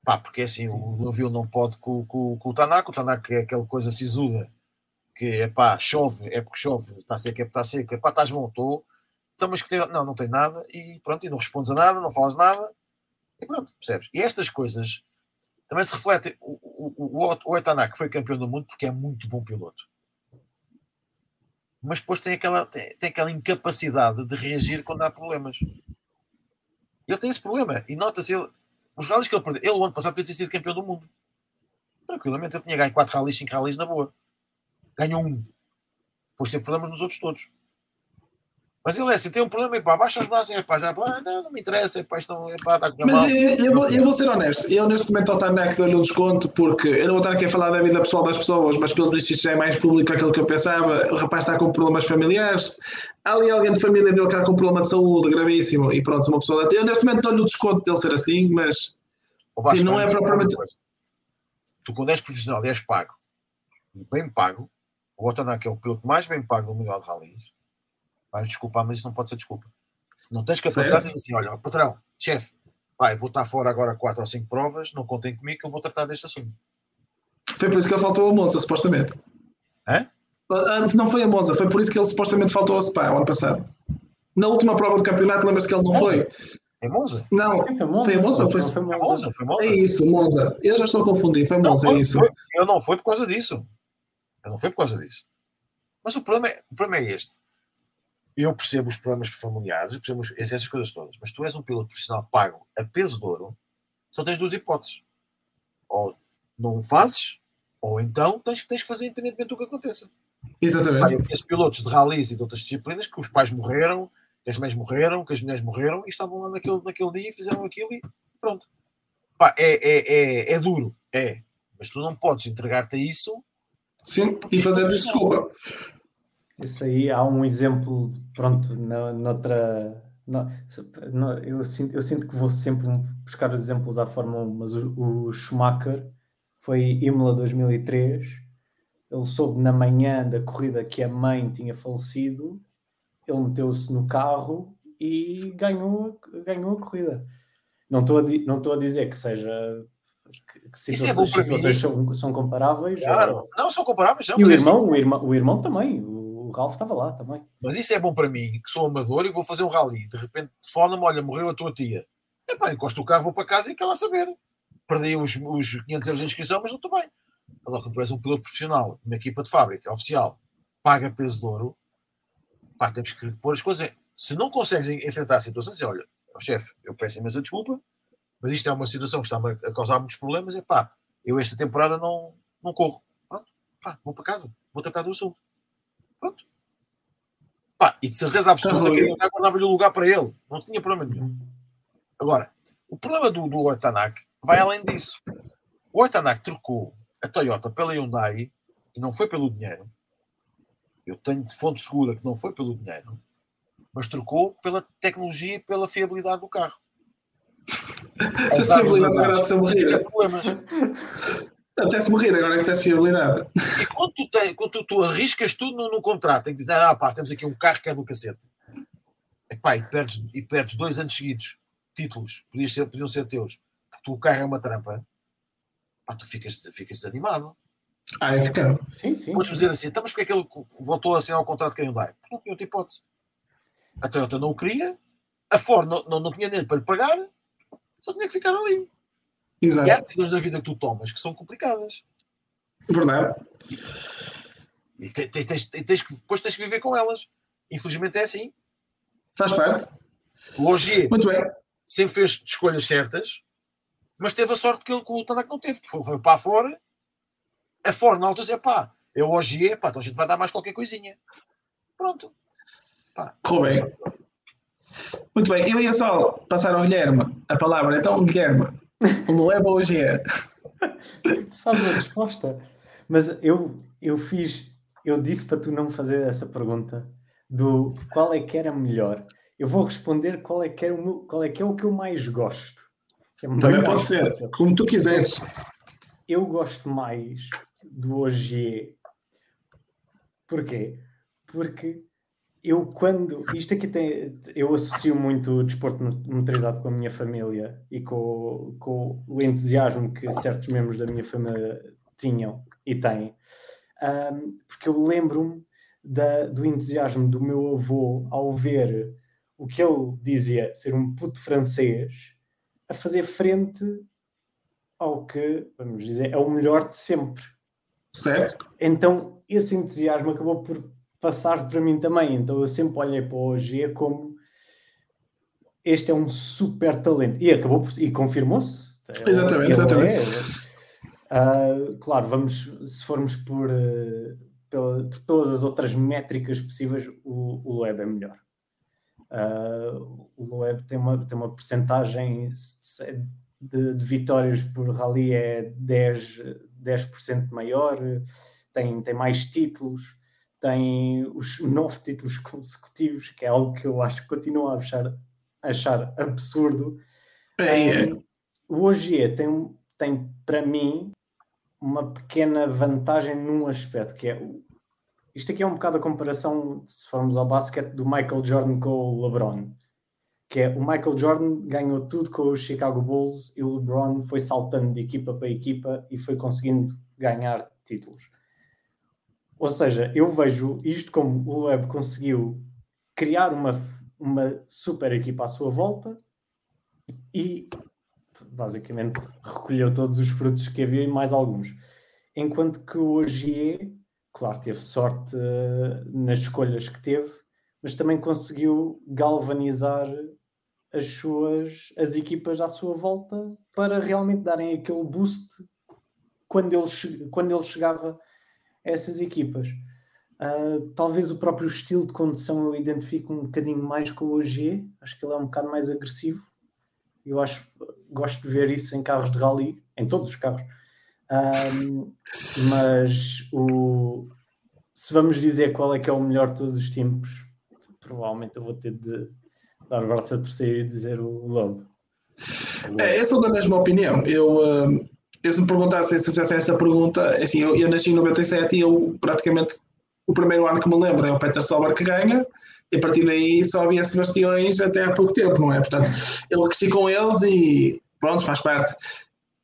Pá, porque é assim, o navio não pode com, com, com o Tanaka, o Tanaka é aquela coisa sisuda, que é pá, chove, é porque chove, está seco, é porque está seco, é pá, estás bom, estou. Então, mas que não, não tem nada, e pronto, e não respondes a nada, não falas nada, e pronto, percebes? E estas coisas também se refletem. O, o, o, o foi campeão do mundo porque é muito bom piloto. Mas depois tem aquela, tem, tem aquela incapacidade de reagir quando há problemas. Ele tem esse problema. E nota-se, ele, os rallies que ele perdeu, ele o ano passado podia ter sido campeão do mundo. Tranquilamente, ele tinha ganho 4 rallies, 5 rallies na boa. Ganhou um. Depois teve problemas nos outros todos. Mas ele é assim, tem um problema e pá, baixa os braços e é pá, já pá, não, não me interessa, é pá, estão, é pá, está com Mas mal. eu, eu vou, eu vou ser honesto, eu neste momento ao Tanak dou-lhe um desconto porque eu não vou estar aqui a falar da vida pessoal das pessoas, mas pelo visto isto já é mais público aquilo que eu pensava. O rapaz está com problemas familiares, há ali alguém de família dele que está com problema de saúde gravíssimo e pronto, uma pessoa Eu neste momento dou-lhe o desconto dele ser assim, mas Vasco, sim, não é propriamente-. Tu, quando és profissional e és pago, e bem pago, o Otanak é o piloto mais bem pago do Mundial de Rallys, vais desculpar, mas isso não pode ser desculpa. Não tens capacidade de dizer assim: olha, patrão, chefe, vai, vou estar fora agora 4 ou 5 provas, não contem comigo que eu vou tratar deste assunto. foi por isso que ele faltou a Monza, supostamente. Hã? Ah, Não foi a Monza, foi por isso que ele supostamente faltou a Spa o ano passado. Na última prova do campeonato, lembras-te que ele não foi? É Monza? Não, foi Monza. Foi Monza foi- Não Foi Monza, foi Monza. é isso, Monza. Eu já estou a confundir, foi Não, Monza, foi, é isso. foi. Eu não foi por causa disso. Eu não foi por causa disso. Mas o problema é, o problema é este. Eu percebo os problemas familiares, percebo essas coisas todas, mas tu és um piloto profissional pago a peso de ouro, só tens duas hipóteses. Ou não fazes, ou então tens, tens que fazer independentemente do que aconteça. Exatamente. eu conheço pilotos de rallies e de outras disciplinas que os pais morreram, que as mães morreram, que as mulheres morreram e estavam lá naquele, naquele dia e fizeram aquilo e pronto. Pá, é, é, é, é duro, é. Mas tu não podes entregar-te a isso. Sim, e fazer desculpa. Isso aí há um exemplo, pronto, na, noutra. no- no- eu, sinto, eu sinto que vou sempre buscar os exemplos à Fórmula 1, mas o, o Schumacher foi Imola 2003. Ele soube na manhã da corrida que a mãe tinha falecido, ele meteu-se no carro e ganhou, ganhou a corrida. Não estou a, não estou a dizer que seja. Que, que Isso é bom situações, para mim. situações são, são comparáveis. Claro, não são comparáveis, não, E o é assim, irmão, o irmão, o irmão também, o estava lá também. mas isso é bom para mim, que sou amador e vou fazer um rally. De repente, fona-me, olha, morreu a tua tia. Epá, encosto o carro, vou para casa e quer lá saber. Perdi os, os 500 euros de inscrição, mas não estou bem. Agora, quando tu és um piloto profissional, uma equipa de fábrica, oficial, paga peso de ouro, pá, temos que pôr as coisas. Se não consegues enfrentar a situação, dizer, olha, chefe, eu peço imensa desculpa, mas isto é uma situação que está-me a causar muitos problemas, é pá, eu esta temporada não, não corro. Pronto, pá, vou para casa, vou tratar do assunto. Pronto. Pá, e de certeza absoluta que eu guardava-lhe o lugar para ele, não tinha problema nenhum. Agora, o problema do, do Oitanak vai além disso. O Oitanak trocou a Toyota pela Hyundai e não foi pelo dinheiro. Eu tenho de fonte segura que não foi pelo dinheiro, mas trocou pela tecnologia e pela fiabilidade do carro. Agora azares. precisa morrer. Até se morrer agora que disseste fiabilidade. E quando tu, tem, quando tu, tu arriscas tudo no, no contrato, tem que dizer, ah pá, temos aqui um carro que é do cacete. Epá, e, perdes, e perdes dois anos seguidos, títulos, podiam ser, podiam ser teus, porque tu, o carro é uma trampa, pá, tu ficas, ficas desanimado. Ah, eu ficava. Sim, sim. Podes dizer assim, então, mas porque é que ele voltou a assinar o contrato com a Hyundai? Porque não tinha outra hipótese. A Toyota não o queria, a Ford não, não, não tinha dinheiro para lhe pagar, só tinha que ficar ali. Exato. E há decisões da vida que tu tomas que são complicadas. Verdade. E te- te- tens, tens que, depois tens que viver com elas. Infelizmente é assim. Faz parte. O Ogier Muito bem. sempre fez escolhas certas, mas teve a sorte que, ele, que o Tanak não teve. Foi, foi para fora. A Ford na altura dizia, pá, é o Ogier, pá, então a gente vai dar mais qualquer coisinha. Pronto. Pá. Bem. Muito bem. Eu ia só passar ao Guilherme a palavra. Então, Guilherme, é hoje é. Sabes a resposta? Mas eu, eu fiz, eu disse para tu não me fazer essa pergunta do qual é que era melhor. Eu vou responder qual é que é o, meu, qual é, que é o que eu mais gosto. É Também pode ser, fácil. como tu quiseres. Eu gosto mais do OG. Porquê? Porque eu quando. Isto aqui tem. Eu associo muito o desporto motorizado com a minha família e com, com o entusiasmo que certos membros da minha família tinham e têm. Um, porque eu lembro-me do entusiasmo do meu avô ao ver o que ele dizia ser um puto francês a fazer frente ao que, vamos dizer, é o melhor de sempre. Certo. Então, esse entusiasmo acabou por passar para mim também. Então, eu sempre olhei para o OG como este é um super talento. E acabou por, e confirmou-se. Exatamente, exatamente. É, uh, claro, vamos, se formos por, uh, pela, por todas as outras métricas possíveis, o, o Loeb é melhor. Uh, o Loeb tem uma, tem uma percentagem de, de, vitórias por rally é 10, 10% maior, tem, tem mais títulos, tem os nove títulos consecutivos, que é algo que eu acho que continuo a achar, achar absurdo. É, é. Um, o OGE tem, tem, para mim, uma pequena vantagem num aspecto, que é isto aqui é um bocado a comparação, se formos ao basquete, do Michael Jordan com o LeBron. Que é o Michael Jordan ganhou tudo com os Chicago Bulls e o LeBron foi saltando de equipa para equipa e foi conseguindo ganhar títulos. Ou seja, eu vejo isto como o Web conseguiu criar uma, uma super equipa à sua volta e basicamente recolheu todos os frutos que havia e mais alguns. Enquanto que o OGE claro, teve sorte uh, nas escolhas que teve, mas também conseguiu galvanizar as suas as equipas à sua volta para realmente darem aquele boost quando ele, quando ele chegava essas equipas. Uh, talvez o próprio estilo de condução eu identifico um bocadinho mais com o OG, acho que ele é um bocado mais agressivo. Eu acho, gosto de ver isso em carros de rally, em todos os carros, um, mas o, se vamos dizer qual é que é o melhor de todos os tempos, provavelmente eu vou ter de dar o braço a terceiro e dizer o Lobo. É, eu sou da mesma opinião. Eu, eu se me perguntassem se fizessem essa pergunta, é assim, eu, eu nasci em 97 e eu praticamente o primeiro ano que me lembro é o Peter Sober que ganha, e a partir daí só havia Sebastiões até há pouco tempo, não é? Portanto, eu cresci com eles e pronto, faz parte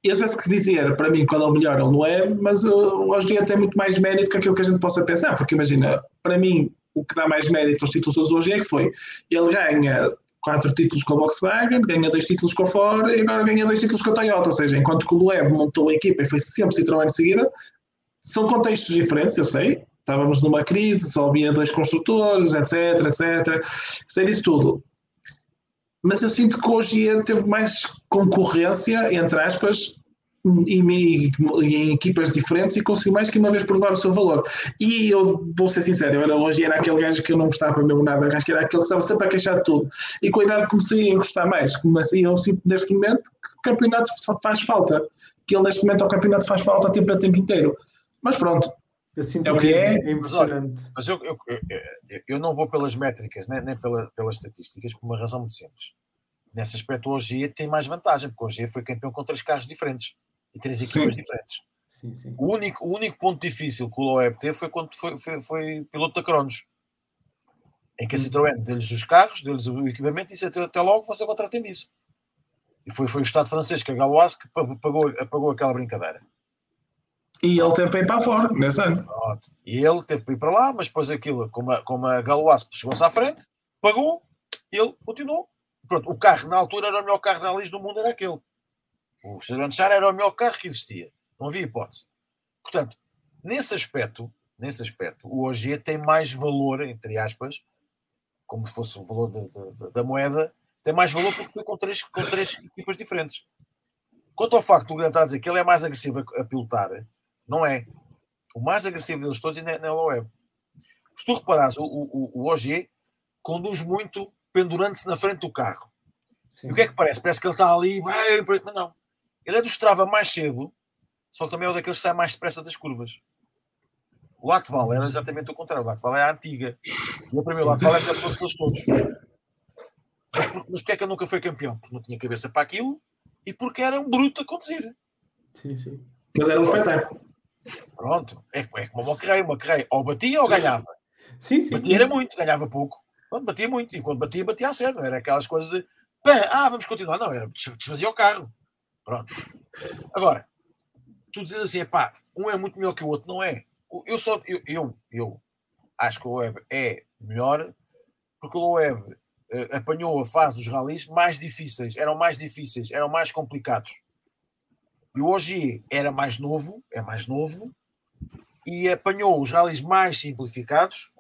e às vezes que dizer para mim qual é o melhor ou não é, mas uh, hoje em dia tem muito mais mérito que aquilo que a gente possa pensar, porque imagina, para mim o que dá mais mérito aos títulos hoje é que foi ele ganha quatro títulos com a Volkswagen, ganha dois títulos com a Ford e agora ganha dois títulos com a Toyota, ou seja, enquanto que o Loeb montou a equipa e foi sempre Citroën de seguida, são contextos diferentes, eu sei, estávamos numa crise, só havia dois construtores, etc, etc, sei disso tudo, mas eu sinto que hoje teve mais concorrência, entre aspas, e, e, e, em equipas diferentes e conseguiu mais que uma vez provar o seu valor. E eu vou ser sincero, eu era hoje era aquele gajo que eu não gostava mesmo nada, acho que era aquele que estava sempre a queixar de tudo. E com a idade comecei a gostar mais. Comecei, eu sinto neste momento que o campeonato faz falta, que ele neste momento ao campeonato faz falta tempo a tempo inteiro. Mas pronto, eu sinto é o que é. é impressionante. Mas, eu, eu, eu, eu, não vou pelas métricas, nem, nem pela, pelas estatísticas, por uma razão muito simples. Nesse aspecto, o OG tem mais vantagem, porque o OG foi campeão com três carros diferentes e três equipas sim. diferentes. Sim, sim. O, único, o único ponto difícil que o Loeb teve foi quando foi, foi, foi piloto da Cronos, em que a hum. Citroën deu-lhes os carros, deu-lhes o equipamento e disse até, até logo você contratem disso. E foi, foi o Estado francês, que a Galois, que apagou, apagou aquela brincadeira. E ele teve para ir para fora nesse ano. Pronto. E ele teve para ir para lá, mas depois aquilo, como a, como a Galois chegou-se à frente, pagou, ele continuou. Pronto, o carro na altura era o melhor carro de rallies do mundo, era aquele. O Esteban Char era o melhor carro que existia. Não havia hipótese. Portanto, nesse aspecto, nesse aspecto, o OG tem mais valor, entre aspas, como se fosse o valor de, de, de, da moeda, tem mais valor porque foi com três, com três equipas diferentes. Quanto ao facto do Grande estar a dizer que ele é mais agressivo a, a pilotar, não é. O mais agressivo deles todos é na web. Se tu reparares, o, o, o OG conduz muito pendurando-se na frente do carro. Sim. E o que é que parece? Parece que ele está ali, mas não. Ele é do Strava mais cedo, só que também é o daqueles que sai mais depressa das curvas. O Latval era exatamente o contrário. O Latval é a antiga. E o primeiro Latval é que é todos. porque, mas porque é que ele nunca foi campeão? Porque não tinha cabeça para aquilo e porque era um bruto a conduzir. Sim, sim. Mas era um espetáculo. Pronto, é, é como uma carreira, uma carreira, ou batia ou ganhava. Sim, sim. Batia era muito, ganhava pouco. Quando batia muito, e quando batia, batia a sério. Não era aquelas coisas de "Pá, ah, vamos continuar. Não, era desfazia o carro. Pronto. Agora, tu dizes assim, pá, um é muito melhor que o outro, não é? Eu só, eu, eu, eu acho que o Loeb é melhor porque o Loeb eh, apanhou a fase dos ralis mais difíceis, eram mais difíceis, eram mais complicados. E o era mais novo, é mais novo, e apanhou os ralis mais simplificados.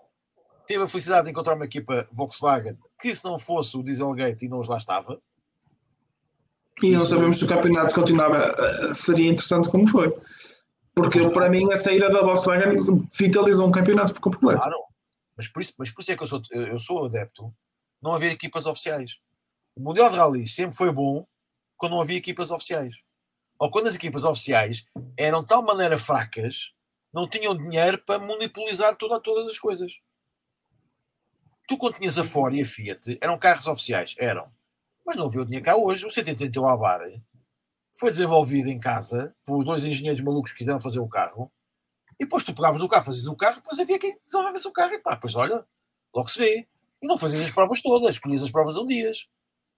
Teve a felicidade de encontrar uma equipa Volkswagen que, se não fosse o Dieselgate, e não os lá estava. E não sabemos se o campeonato continuava, eh, seria interessante como foi. Porque para mim a saída da Volkswagen vitalizou um campeonato por completo. Claro, mas por isso, mas por isso é que eu sou, eu sou adepto não haver equipas oficiais. O Mundial de Rallys sempre foi bom quando não havia equipas oficiais. Ou quando as equipas oficiais eram de tal maneira fracas, não tinham dinheiro para monopolizar toda, todas as coisas. Tu, quando tinhas a Ford e a Fiat, eram carros oficiais, eram. Mas não havia o dinheiro cá hoje. O 131 Abar foi desenvolvido em casa por dois engenheiros malucos que quiseram fazer o carro. E depois tu pegavas o carro, fazias o carro, depois havia quem desenvolvesse o carro. E pá, depois olha, logo se vê. E não fazias as provas todas, escolhias as provas um dias.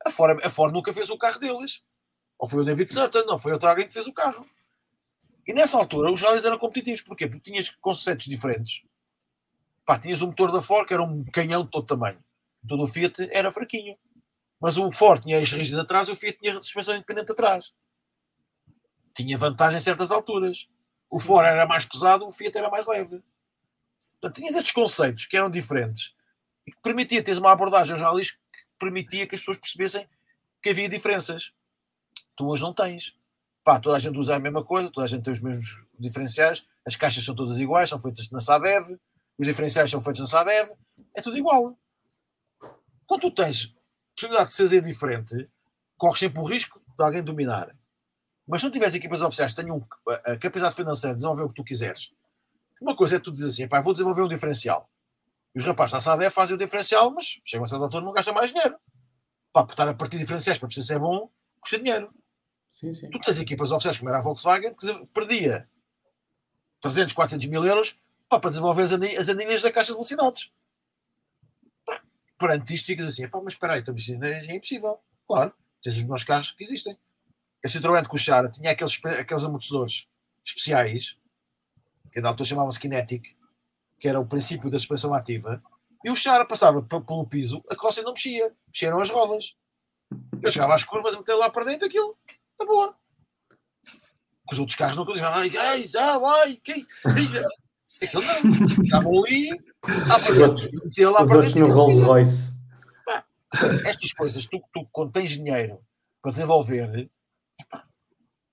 A Ford, a Ford nunca fez o carro deles. Ou foi o David Sutton, ou foi outro alguém que fez o carro. E nessa altura os rallies eram competitivos. Porquê? Porque tinhas conceitos diferentes. Pá, tinhas o motor da Ford, que era um canhão de todo tamanho. Todo o Fiat era fraquinho. Mas o Ford tinha eixo rígido atrás e o Fiat tinha suspensão independente atrás. Tinha vantagem em certas alturas. O Ford era mais pesado, o Fiat era mais leve. Portanto, tinhas estes conceitos que eram diferentes e que permitia teres uma abordagem rallies que permitia que as pessoas percebessem que havia diferenças. Tu hoje não tens. Pá, toda a gente usa a mesma coisa, toda a gente tem os mesmos diferenciais, as caixas são todas iguais, são feitas na SADEV, os diferenciais são feitos na SADEV, é tudo igual. Quando tu tens possibilidade de ser diferente, corres sempre o risco de alguém dominar. Mas se não tiveres equipas oficiais que tenham a capacidade financeira de desenvolver o que tu quiseres, uma coisa é tu dizer assim, pá, vou desenvolver um diferencial. E os rapazes da SADEV fazem o diferencial, mas chegam a certa altura não gastam mais dinheiro. Pá, por estar a partir de diferenciais para perceber se é bom, custa dinheiro. Sim, sim. Tu tens equipas oficiais como era a Volkswagen que perdia 300, 400 mil euros pá, para desenvolver as anilhas da caixa de velocidades. Perante isto ficas assim, mas espera aí, então, é impossível. Claro, tens os meus carros que existem. A Citroën o Chara tinha aqueles, aqueles amortecedores especiais, que na altura chamavam-se Kinetic, que era o princípio da suspensão ativa, e o Chara passava pelo piso, a costa não mexia, mexeram as rodas. Eu chegava às curvas, meter lá para dentro aquilo, na boa. Que os outros carros não conseguiam. Ai, ai, ai, ai, Aquilo não. Estavam ali, a fazer. lá Os para outros dentro. no Rolls. Royce. Estas coisas, tu, tu quando tens dinheiro para desenvolver, epá,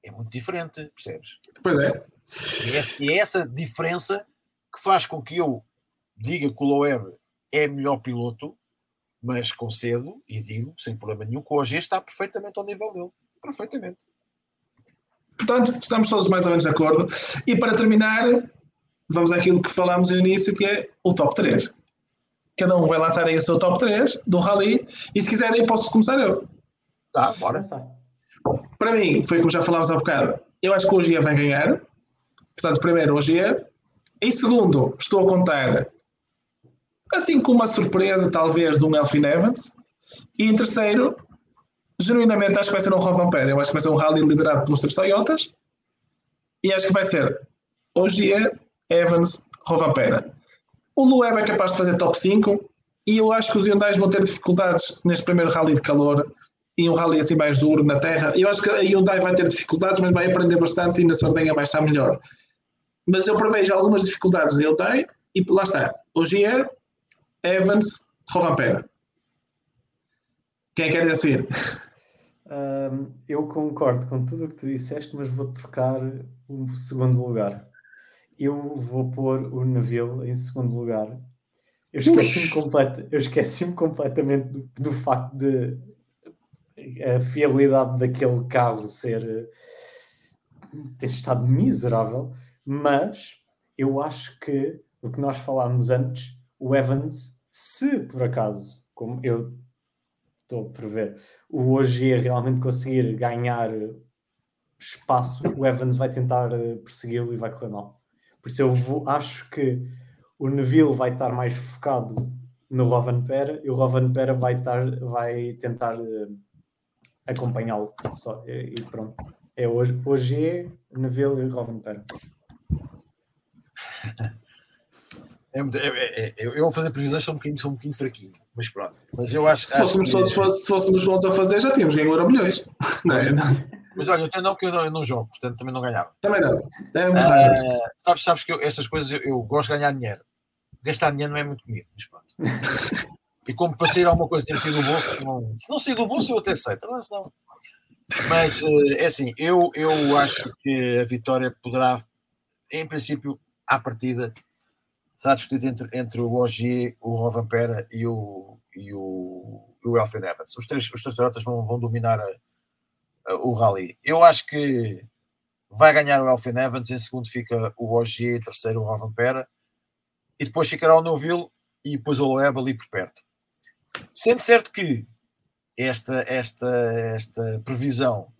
é muito diferente, percebes? Pois é. E é, e é essa diferença que faz com que eu diga que o Loeb é melhor piloto, mas concedo e digo, sem problema nenhum, que o OG está perfeitamente ao nível dele. Perfeitamente. Portanto, estamos todos mais ou menos de acordo. E para terminar, vamos àquilo que falámos no início, que é o top 3. Cada um vai lançar aí o seu top 3 do Rally. E se quiserem, posso começar eu. Tá, bora. Para mim, foi como já falámos há bocado, eu acho que o Ogier vai ganhar. Portanto, primeiro o Ogier. Em segundo, estou a contar, assim com uma surpresa, talvez, de um Elfin Evans. E em terceiro, genuinamente, acho que vai ser um Rovanpera. Eu acho que vai ser um rally liderado pelos três Toyotas. E acho que vai ser Ogier, Evans, Rovanpera. O Loeb é capaz de fazer top 5. E eu acho que os Hyundai vão ter dificuldades neste primeiro rally de calor e um rally assim mais duro na terra. Eu acho que a Hyundai vai ter dificuldades, mas vai aprender bastante e na Sardenha vai estar melhor. Mas eu prevejo algumas dificuldades da Hyundai e lá está. Ogier, Evans, Rovanpera. Quem quer dizer? Ahm, eu concordo com tudo o que tu disseste, mas vou trocar o segundo lugar. Eu vou pôr o Neville em segundo lugar. Eu esqueci-me esqueci-me completamente do, do facto de a fiabilidade daquele carro ser ter estado miserável, mas eu acho que o que nós falámos antes, o Evans, se por acaso, como eu estou a prever, o hoje realmente conseguir ganhar espaço, o Evans vai tentar eh, persegui-lo e vai correr mal. Por isso eu vou, acho que o Neville vai estar mais focado no Rovan Pera e o Rovan Pera vai, estar, vai tentar uh, acompanhá-lo. E, e, pronto. É hoje, hoje é Neville e Rovan Pera. É, é, é, eu vou fazer previsões, sou um bocadinho, sou um bocadinho fraquinho, mas pronto. Mas eu acho, se, fôssemos acho que... todos, se fôssemos bons a fazer, já tínhamos ganho euro milhões. Não é? Mas olha, eu não, que eu não, eu não jogo, portanto também não ganhava. Também não. Uh, sabes, sabes que eu, essas coisas eu, eu, gosto de ganhar dinheiro. Gastar dinheiro não é muito comigo, mas pronto. e como para sair alguma coisa tinha saído do bolso, não, se não sair do bolso eu até aceito, mas não. Mas uh, é assim, eu, eu acho que a vitória poderá, em princípio, à partida, será discutido entre, entre o Ogier, o Rovampera e o, e o, o Elfin Evans. Os três, os três vão, vão dominar a, o rally. Eu acho que vai ganhar o Elfin Evans, em segundo fica o Ogier, em terceiro o Rovampera, e depois ficará o Neuville e depois o Loeb ali por perto. Sendo certo que esta, esta, esta previsão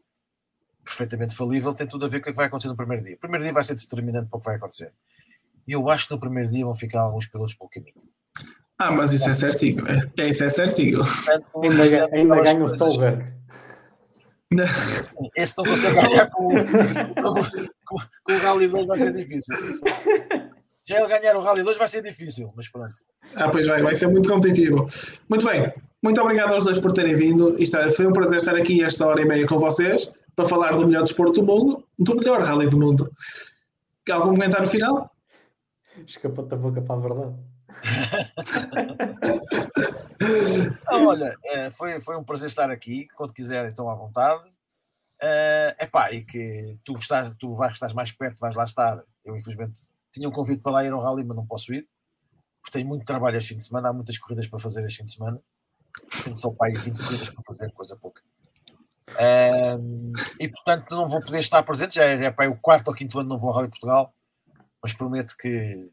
perfeitamente falível tem tudo a ver com o que vai acontecer no primeiro dia. O primeiro dia vai ser determinante para o que vai acontecer. E eu acho que no primeiro dia vão ficar alguns pilotos pelo caminho. Ah, mas isso é certinho. É, isso é certinho. ainda, ainda ganha o Solberg. Esse não consegue ganhar com, com, com, com o Rally 2 vai ser difícil. Já ele ganhar o Rally 2 vai ser difícil, mas pronto. Ah, pois vai, vai ser muito competitivo. Muito bem, muito obrigado aos dois por terem vindo. Isto é, foi um prazer estar aqui esta hora e meia com vocês para falar do melhor desporto do mundo, do melhor rally do mundo. Algum comentário final? Escapou-te a boca para a verdade. Não, olha, é, foi, foi um prazer estar aqui. Quando quiserem, estão à vontade. É epá, e que tu, estás, tu vais, estás mais perto, vais lá estar. Eu, infelizmente, tinha um convite para lá ir ao Rally, mas não posso ir. Porque tenho muito trabalho este fim de semana. Há muitas corridas para fazer este fim de semana. Tenho só aí 20 corridas para fazer, coisa pouca. Um, e portanto, não vou poder estar presente. Já é, é para aí o quarto ou quinto ano não vou ao Rally Portugal mas prometo que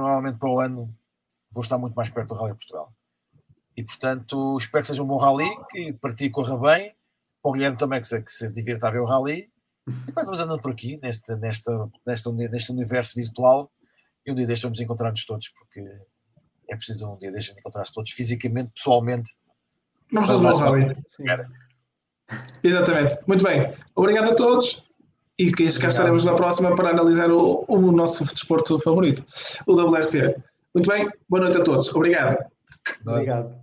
provavelmente para o ano vou estar muito mais perto do Rally Portugal. E portanto, espero que seja um bom rally, que para ti corra bem, para o Guilherme também que se, que se divirta a ver o rally. E depois vamos andando por aqui, neste, nesta, nesta, neste universo virtual, e um dia deixamos vamos encontrar-nos todos, porque é preciso um dia deixar de encontrar-se todos fisicamente, pessoalmente. Vamos fazer um rally. Exatamente. Muito bem. Obrigado a todos e que cá estaremos na próxima para analisar o, o nosso desporto favorito, o WRC. Muito bem, boa noite a todos. Obrigado. Obrigado.